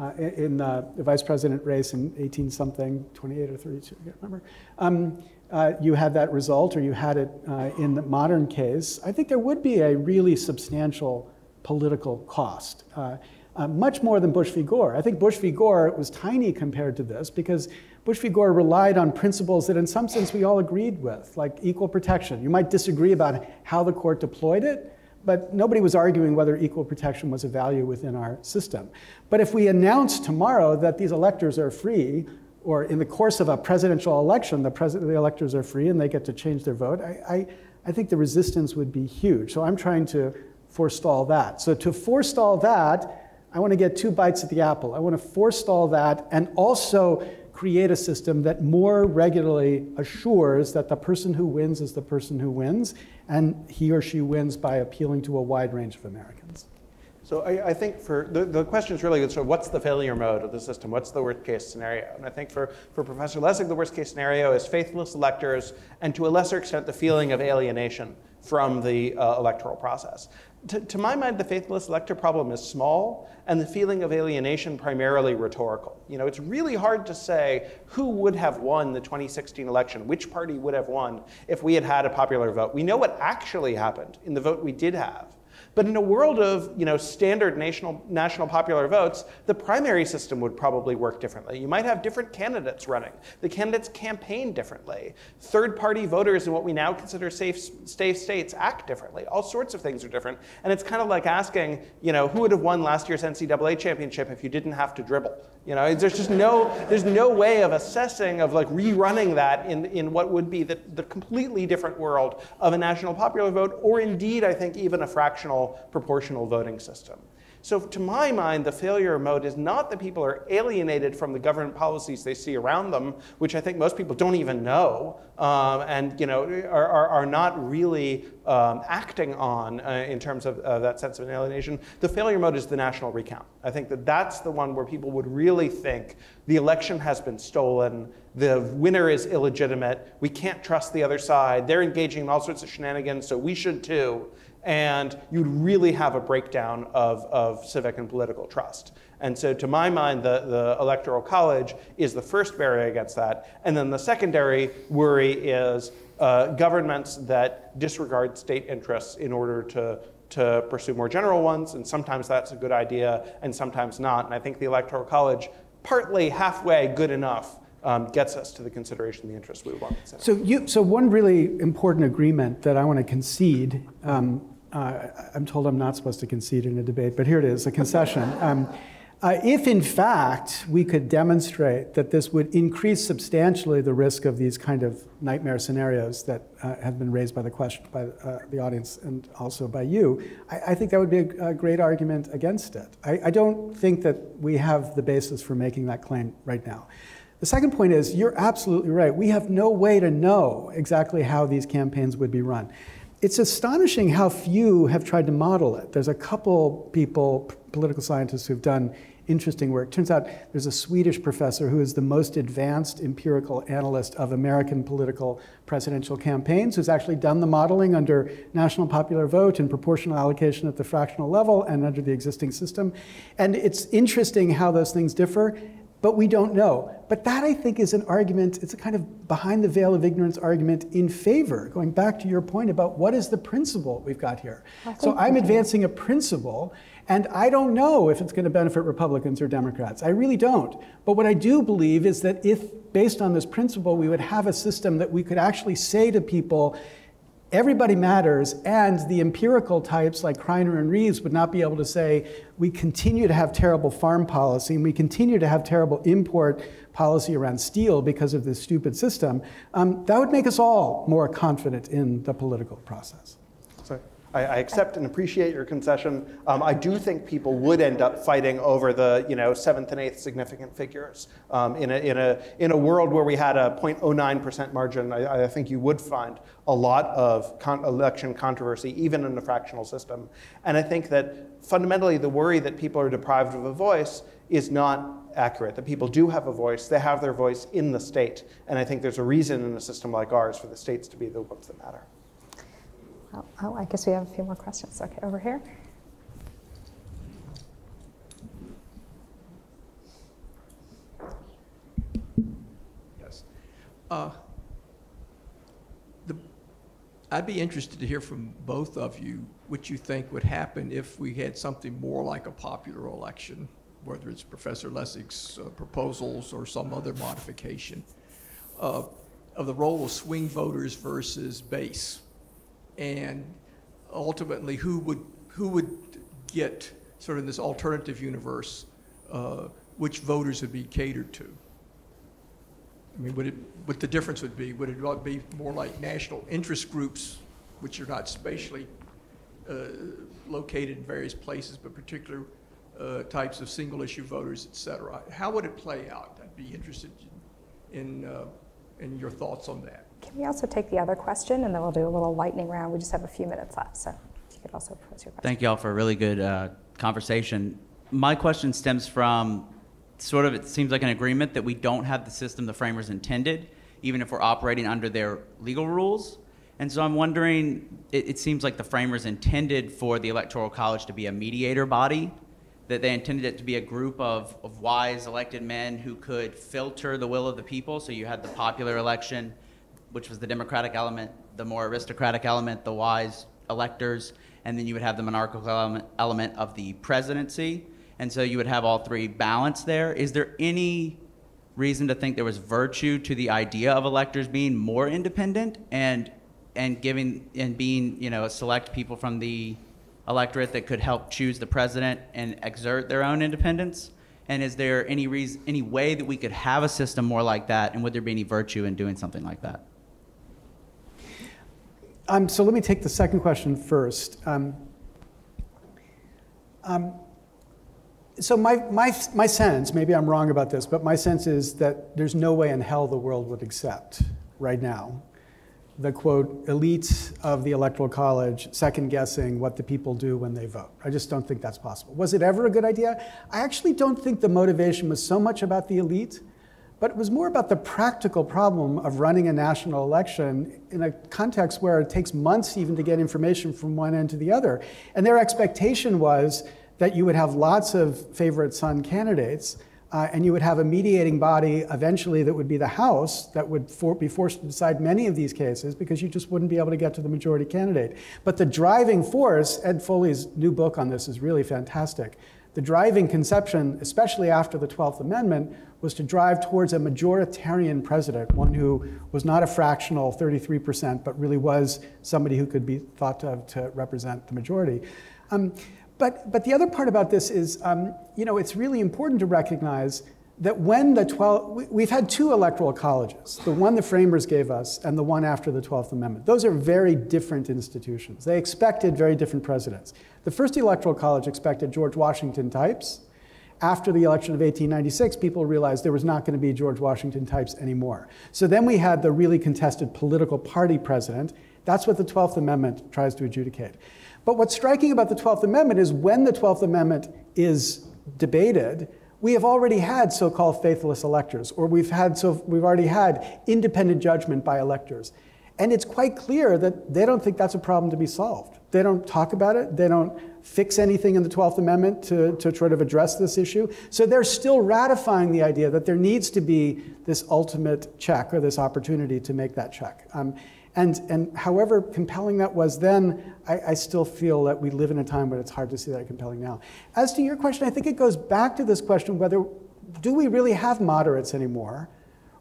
uh, in uh, the vice president race in 18 something, 28 or 32, I can't remember, um, uh, you had that result or you had it uh, in the modern case, I think there would be a really substantial political cost. Uh, much more than Bush v. Gore. I think Bush v. Gore was tiny compared to this because Bush v. Gore relied on principles that, in some sense, we all agreed with, like equal protection. You might disagree about how the court deployed it, but nobody was arguing whether equal protection was a value within our system. But if we announce tomorrow that these electors are free, or in the course of a presidential election, the, pres- the electors are free and they get to change their vote, I, I, I think the resistance would be huge. So I'm trying to forestall that. So to forestall that, I want to get two bites at the apple. I want to forestall that and also create a system that more regularly assures that the person who wins is the person who wins, and he or she wins by appealing to a wide range of Americans. So I, I think for the, the question is really sort of what's the failure mode of the system? What's the worst case scenario? And I think for, for Professor Lessig, the worst case scenario is faithless electors and to a lesser extent the feeling of alienation from the uh, electoral process. To, to my mind, the faithless elector problem is small, and the feeling of alienation primarily rhetorical. You know, it's really hard to say who would have won the 2016 election, which party would have won if we had had a popular vote. We know what actually happened in the vote we did have. But in a world of you know, standard national, national popular votes, the primary system would probably work differently. You might have different candidates running. The candidates campaign differently. Third party voters in what we now consider safe, safe states act differently. All sorts of things are different. And it's kind of like asking, you know, who would have won last year's NCAA championship if you didn't have to dribble? You know, there's just no, there's no way of assessing, of like rerunning that in, in what would be the, the completely different world of a national popular vote, or indeed, I think, even a fractional proportional voting system. So to my mind, the failure mode is not that people are alienated from the government policies they see around them, which I think most people don't even know, um, and you know are, are, are not really um, acting on uh, in terms of uh, that sense of alienation. The failure mode is the national recount. I think that that's the one where people would really think the election has been stolen, the winner is illegitimate, we can't trust the other side, they're engaging in all sorts of shenanigans, so we should too and you'd really have a breakdown of, of civic and political trust. And so, to my mind, the, the Electoral College is the first barrier against that. And then the secondary worry is uh, governments that disregard state interests in order to, to pursue more general ones. And sometimes that's a good idea, and sometimes not. And I think the Electoral College, partly halfway good enough, um, gets us to the consideration of the interests we want. So, you, so one really important agreement that I want to concede um, uh, I'm told I'm not supposed to concede in a debate, but here it is a concession. Um, uh, if in fact we could demonstrate that this would increase substantially the risk of these kind of nightmare scenarios that uh, have been raised by the question by uh, the audience and also by you, I, I think that would be a, a, great argument against it. I, I don't think that we have the basis for making that claim right now. The second point is you're absolutely right. We have no way to know exactly how these campaigns would be run it's astonishing how few have tried to model it. There's a couple people, political scientists, who've done interesting work. Turns out there's a Swedish professor who is the most advanced empirical analyst of American political presidential campaigns, who's actually done the modeling under national popular vote and proportional allocation at the fractional level and under the existing system. And it's interesting how those things differ but we don't know. But that, I think, is an argument, it's a kind of behind the veil of ignorance argument in favor, going back to your point about what is the principle we've got here. So I'm advancing a principle, and I don't know if it's going to benefit Republicans or Democrats. I really don't. But what I do believe is that if, based on this principle, we would have a system that we could actually say to people, everybody matters, and the empirical types like Kriner and Reeves would not be able to say, we continue to have terrible farm policy and we continue to have terrible import policy around steel because of this stupid system. Um, that would make us all more confident in the political process. I, I accept and appreciate your concession. Um, I do think people would end up fighting over the you know seventh and eighth significant figures. Um, in, a, in, a, in a world where we had a 0.09% margin, I, I, think you would find a lot of con- election controversy, even in a fractional system. And I think that fundamentally the worry that people are deprived of a voice is not accurate, that people do have a voice, they have their voice in the state. And I think there's a reason in a system like ours for the states to be the ones that matter. Oh, oh, I guess we have a few more questions. Okay, over here. Yes. Uh, the, I'd be interested to hear from both of you what you think would happen if we had something more like a popular election, whether it's Professor Lessig's uh, proposals or some other modification, uh, of the role of swing voters versus base and ultimately who would who would get sort of this alternative universe uh, which voters would be catered to. I mean, it what the difference would be? Would it be more like national interest groups, which are not spatially uh, located in various places, but particular uh, types of single issue voters, et cetera? How would it play out? I'd be interested in, in, uh, in your thoughts on that. Can we also take the other question and then we'll do a little lightning round? We just have a few minutes left, so you could also pose your question. Thank you all for a really good uh, conversation. My question stems from sort of, it seems like an agreement that we don't have the system the framers intended, even if we're operating under their legal rules. And so I'm wondering, it, it seems like the framers intended for the Electoral College to be a mediator body, that they intended it to be a group of, of wise elected men who could filter the will of the people. So you had the popular election, which was the democratic element, the more aristocratic element, the wise electors, and then you would have the monarchical element, of the presidency. And so you would have all three balanced there. Is there any reason to think there was virtue to the idea of electors being more independent and and giving and being you know select people from the electorate that could help choose the president and exert their own independence? And is there any reason, any way that we could have a system more like that? And would there be any virtue in doing something like that? Um, so let me take the second question first. Um, um, so my, my, my sense, maybe I'm wrong about this, but my sense is that there's no way in hell the world would accept right now the quote elites of the electoral college second guessing what the people do when they vote. I just don't think that's possible. Was it ever a good idea? I actually don't think the motivation was so much about the elite, but it was more about the practical problem of running a national election in a context where it takes months even to get information from one end to the other. And their expectation was that you would have lots of favorite son candidates. Uh, and you would have a mediating body eventually that would be the House that would for, be forced to decide many of these cases because you just wouldn't be able to get to the majority candidate. But the driving force, Ed Foley's new book on this is really fantastic. The driving conception, especially after the 12th Amendment, was to drive towards a majoritarian president, one who was not a fractional 33%, but really was somebody who could be thought of to represent the majority. Um, but, but the other part about this is, um, you know, it's really important to recognize that when the 12, we've had two electoral colleges, the one the framers gave us and the one after the 12th Amendment. Those are very different institutions. They expected very different presidents. The first electoral college expected George Washington types. After the election of 1896, people realized there was not going to be George Washington types anymore. So then we had the really contested political party president. That's what the 12th Amendment tries to adjudicate. But what's striking about the 12th Amendment is when the 12th Amendment is debated, we have already had so-called faithless electors, or we've, had so, we've already had independent judgment by electors. And it's quite clear that they don't think that's a problem to be solved. They don't talk about it. They don't fix anything in the 12th Amendment to, to sort of address this issue. So they're still ratifying the idea that there needs to be this ultimate check or this opportunity to make that check. Um, and, and however compelling that was then, I, I, still feel that we live in a time when it's hard to see that compelling now. As to your question, I think it goes back to this question whether do we really have moderates anymore?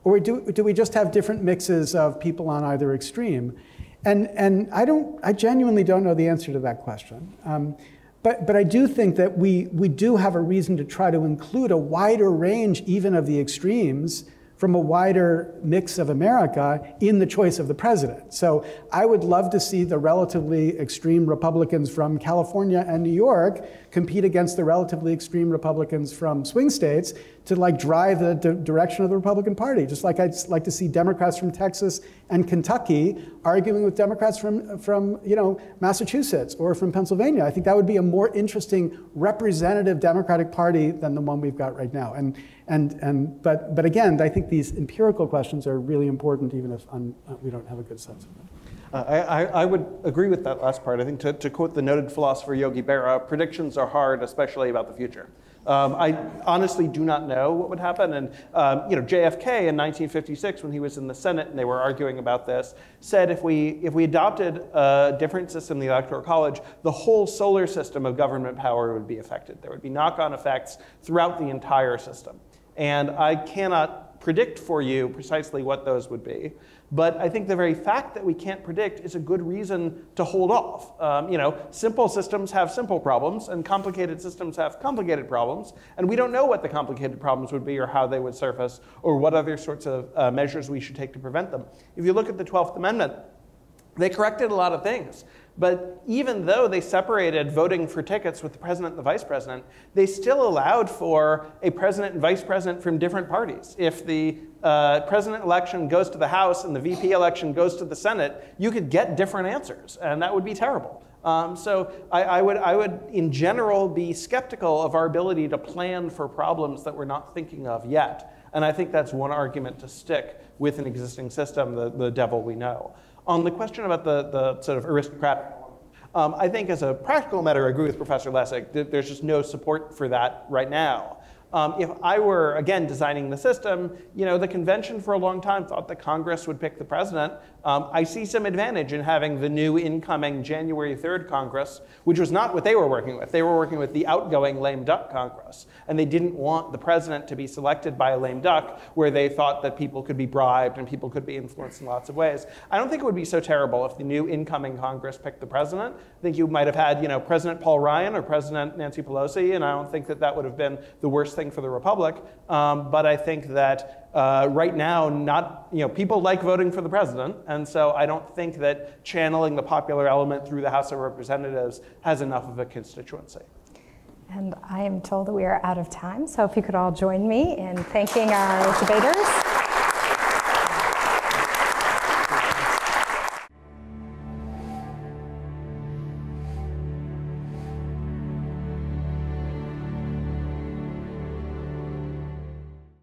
Or do, do we just have different mixes of people on either extreme? And, and I, don't, I genuinely don't know the answer to that question. Um, but, but I do think that we, we do have a reason to try to include a wider range even of the extremes from a wider mix of America in the choice of the president. So I would love to see the relatively extreme Republicans from California and New York compete against the relatively extreme Republicans from swing states to like drive the direction of the Republican Party. Just like I'd like to see Democrats from Texas and Kentucky arguing with Democrats from, from you know, Massachusetts or from Pennsylvania. I think that would be a more interesting representative Democratic Party than the one we've got right now. And, and, and, but, but again, I think these empirical questions are really important even if un, we don't have a good sense of them. Uh, I, I, would agree with that last part. I think to, to quote the noted philosopher Yogi Berra, predictions are hard, especially about the future. Um, I honestly do not know what would happen. And um, you know, JFK in 1956, when he was in the Senate and they were arguing about this, said if we if we adopted a different system, the Electoral College, the whole solar system of government power would be affected. There would be knock-on effects throughout the entire system. And I cannot predict for you precisely what those would be. But I think the very fact that we can't predict is a good reason to hold off. Um, you know, simple systems have simple problems, and complicated systems have complicated problems, and we don't know what the complicated problems would be or how they would surface or what other sorts of uh, measures we should take to prevent them. If you look at the 12th Amendment, they corrected a lot of things. But even though they separated voting for tickets with the president and the vice president, they still allowed for a president and vice president from different parties. If the uh, president election goes to the House and the VP election goes to the Senate, you could get different answers, and that would be terrible. Um, so I, I, would, I would, in general, be skeptical of our ability to plan for problems that we're not thinking of yet. And I think that's one argument to stick with an existing system, the, the devil we know. On the question about the, the sort of aristocratic um, I think as a practical matter, I agree with Professor Lessig. that There's just no support for that right now. Um, if I were, again, designing the system, you know, the convention for a long time thought that Congress would pick the president. Um, I see some advantage in having the new incoming January 3rd Congress, which was not what they were working with. They were working with the outgoing lame duck Congress. And they didn't want the president to be selected by a lame duck where they thought that people could be bribed and people could be influenced in lots of ways. I don't think it would be so terrible if the new incoming Congress picked the president. I think you might have had, you know, President Paul Ryan or President Nancy Pelosi, and I don't think that that would have been the worst thing for the Republic. Um, but I think that uh, right now, not you know, people like voting for the president, and so I don't think that channeling the popular element through the House of Representatives has enough of a constituency. And I am told that we are out of time, so if you could all join me in thanking our debaters.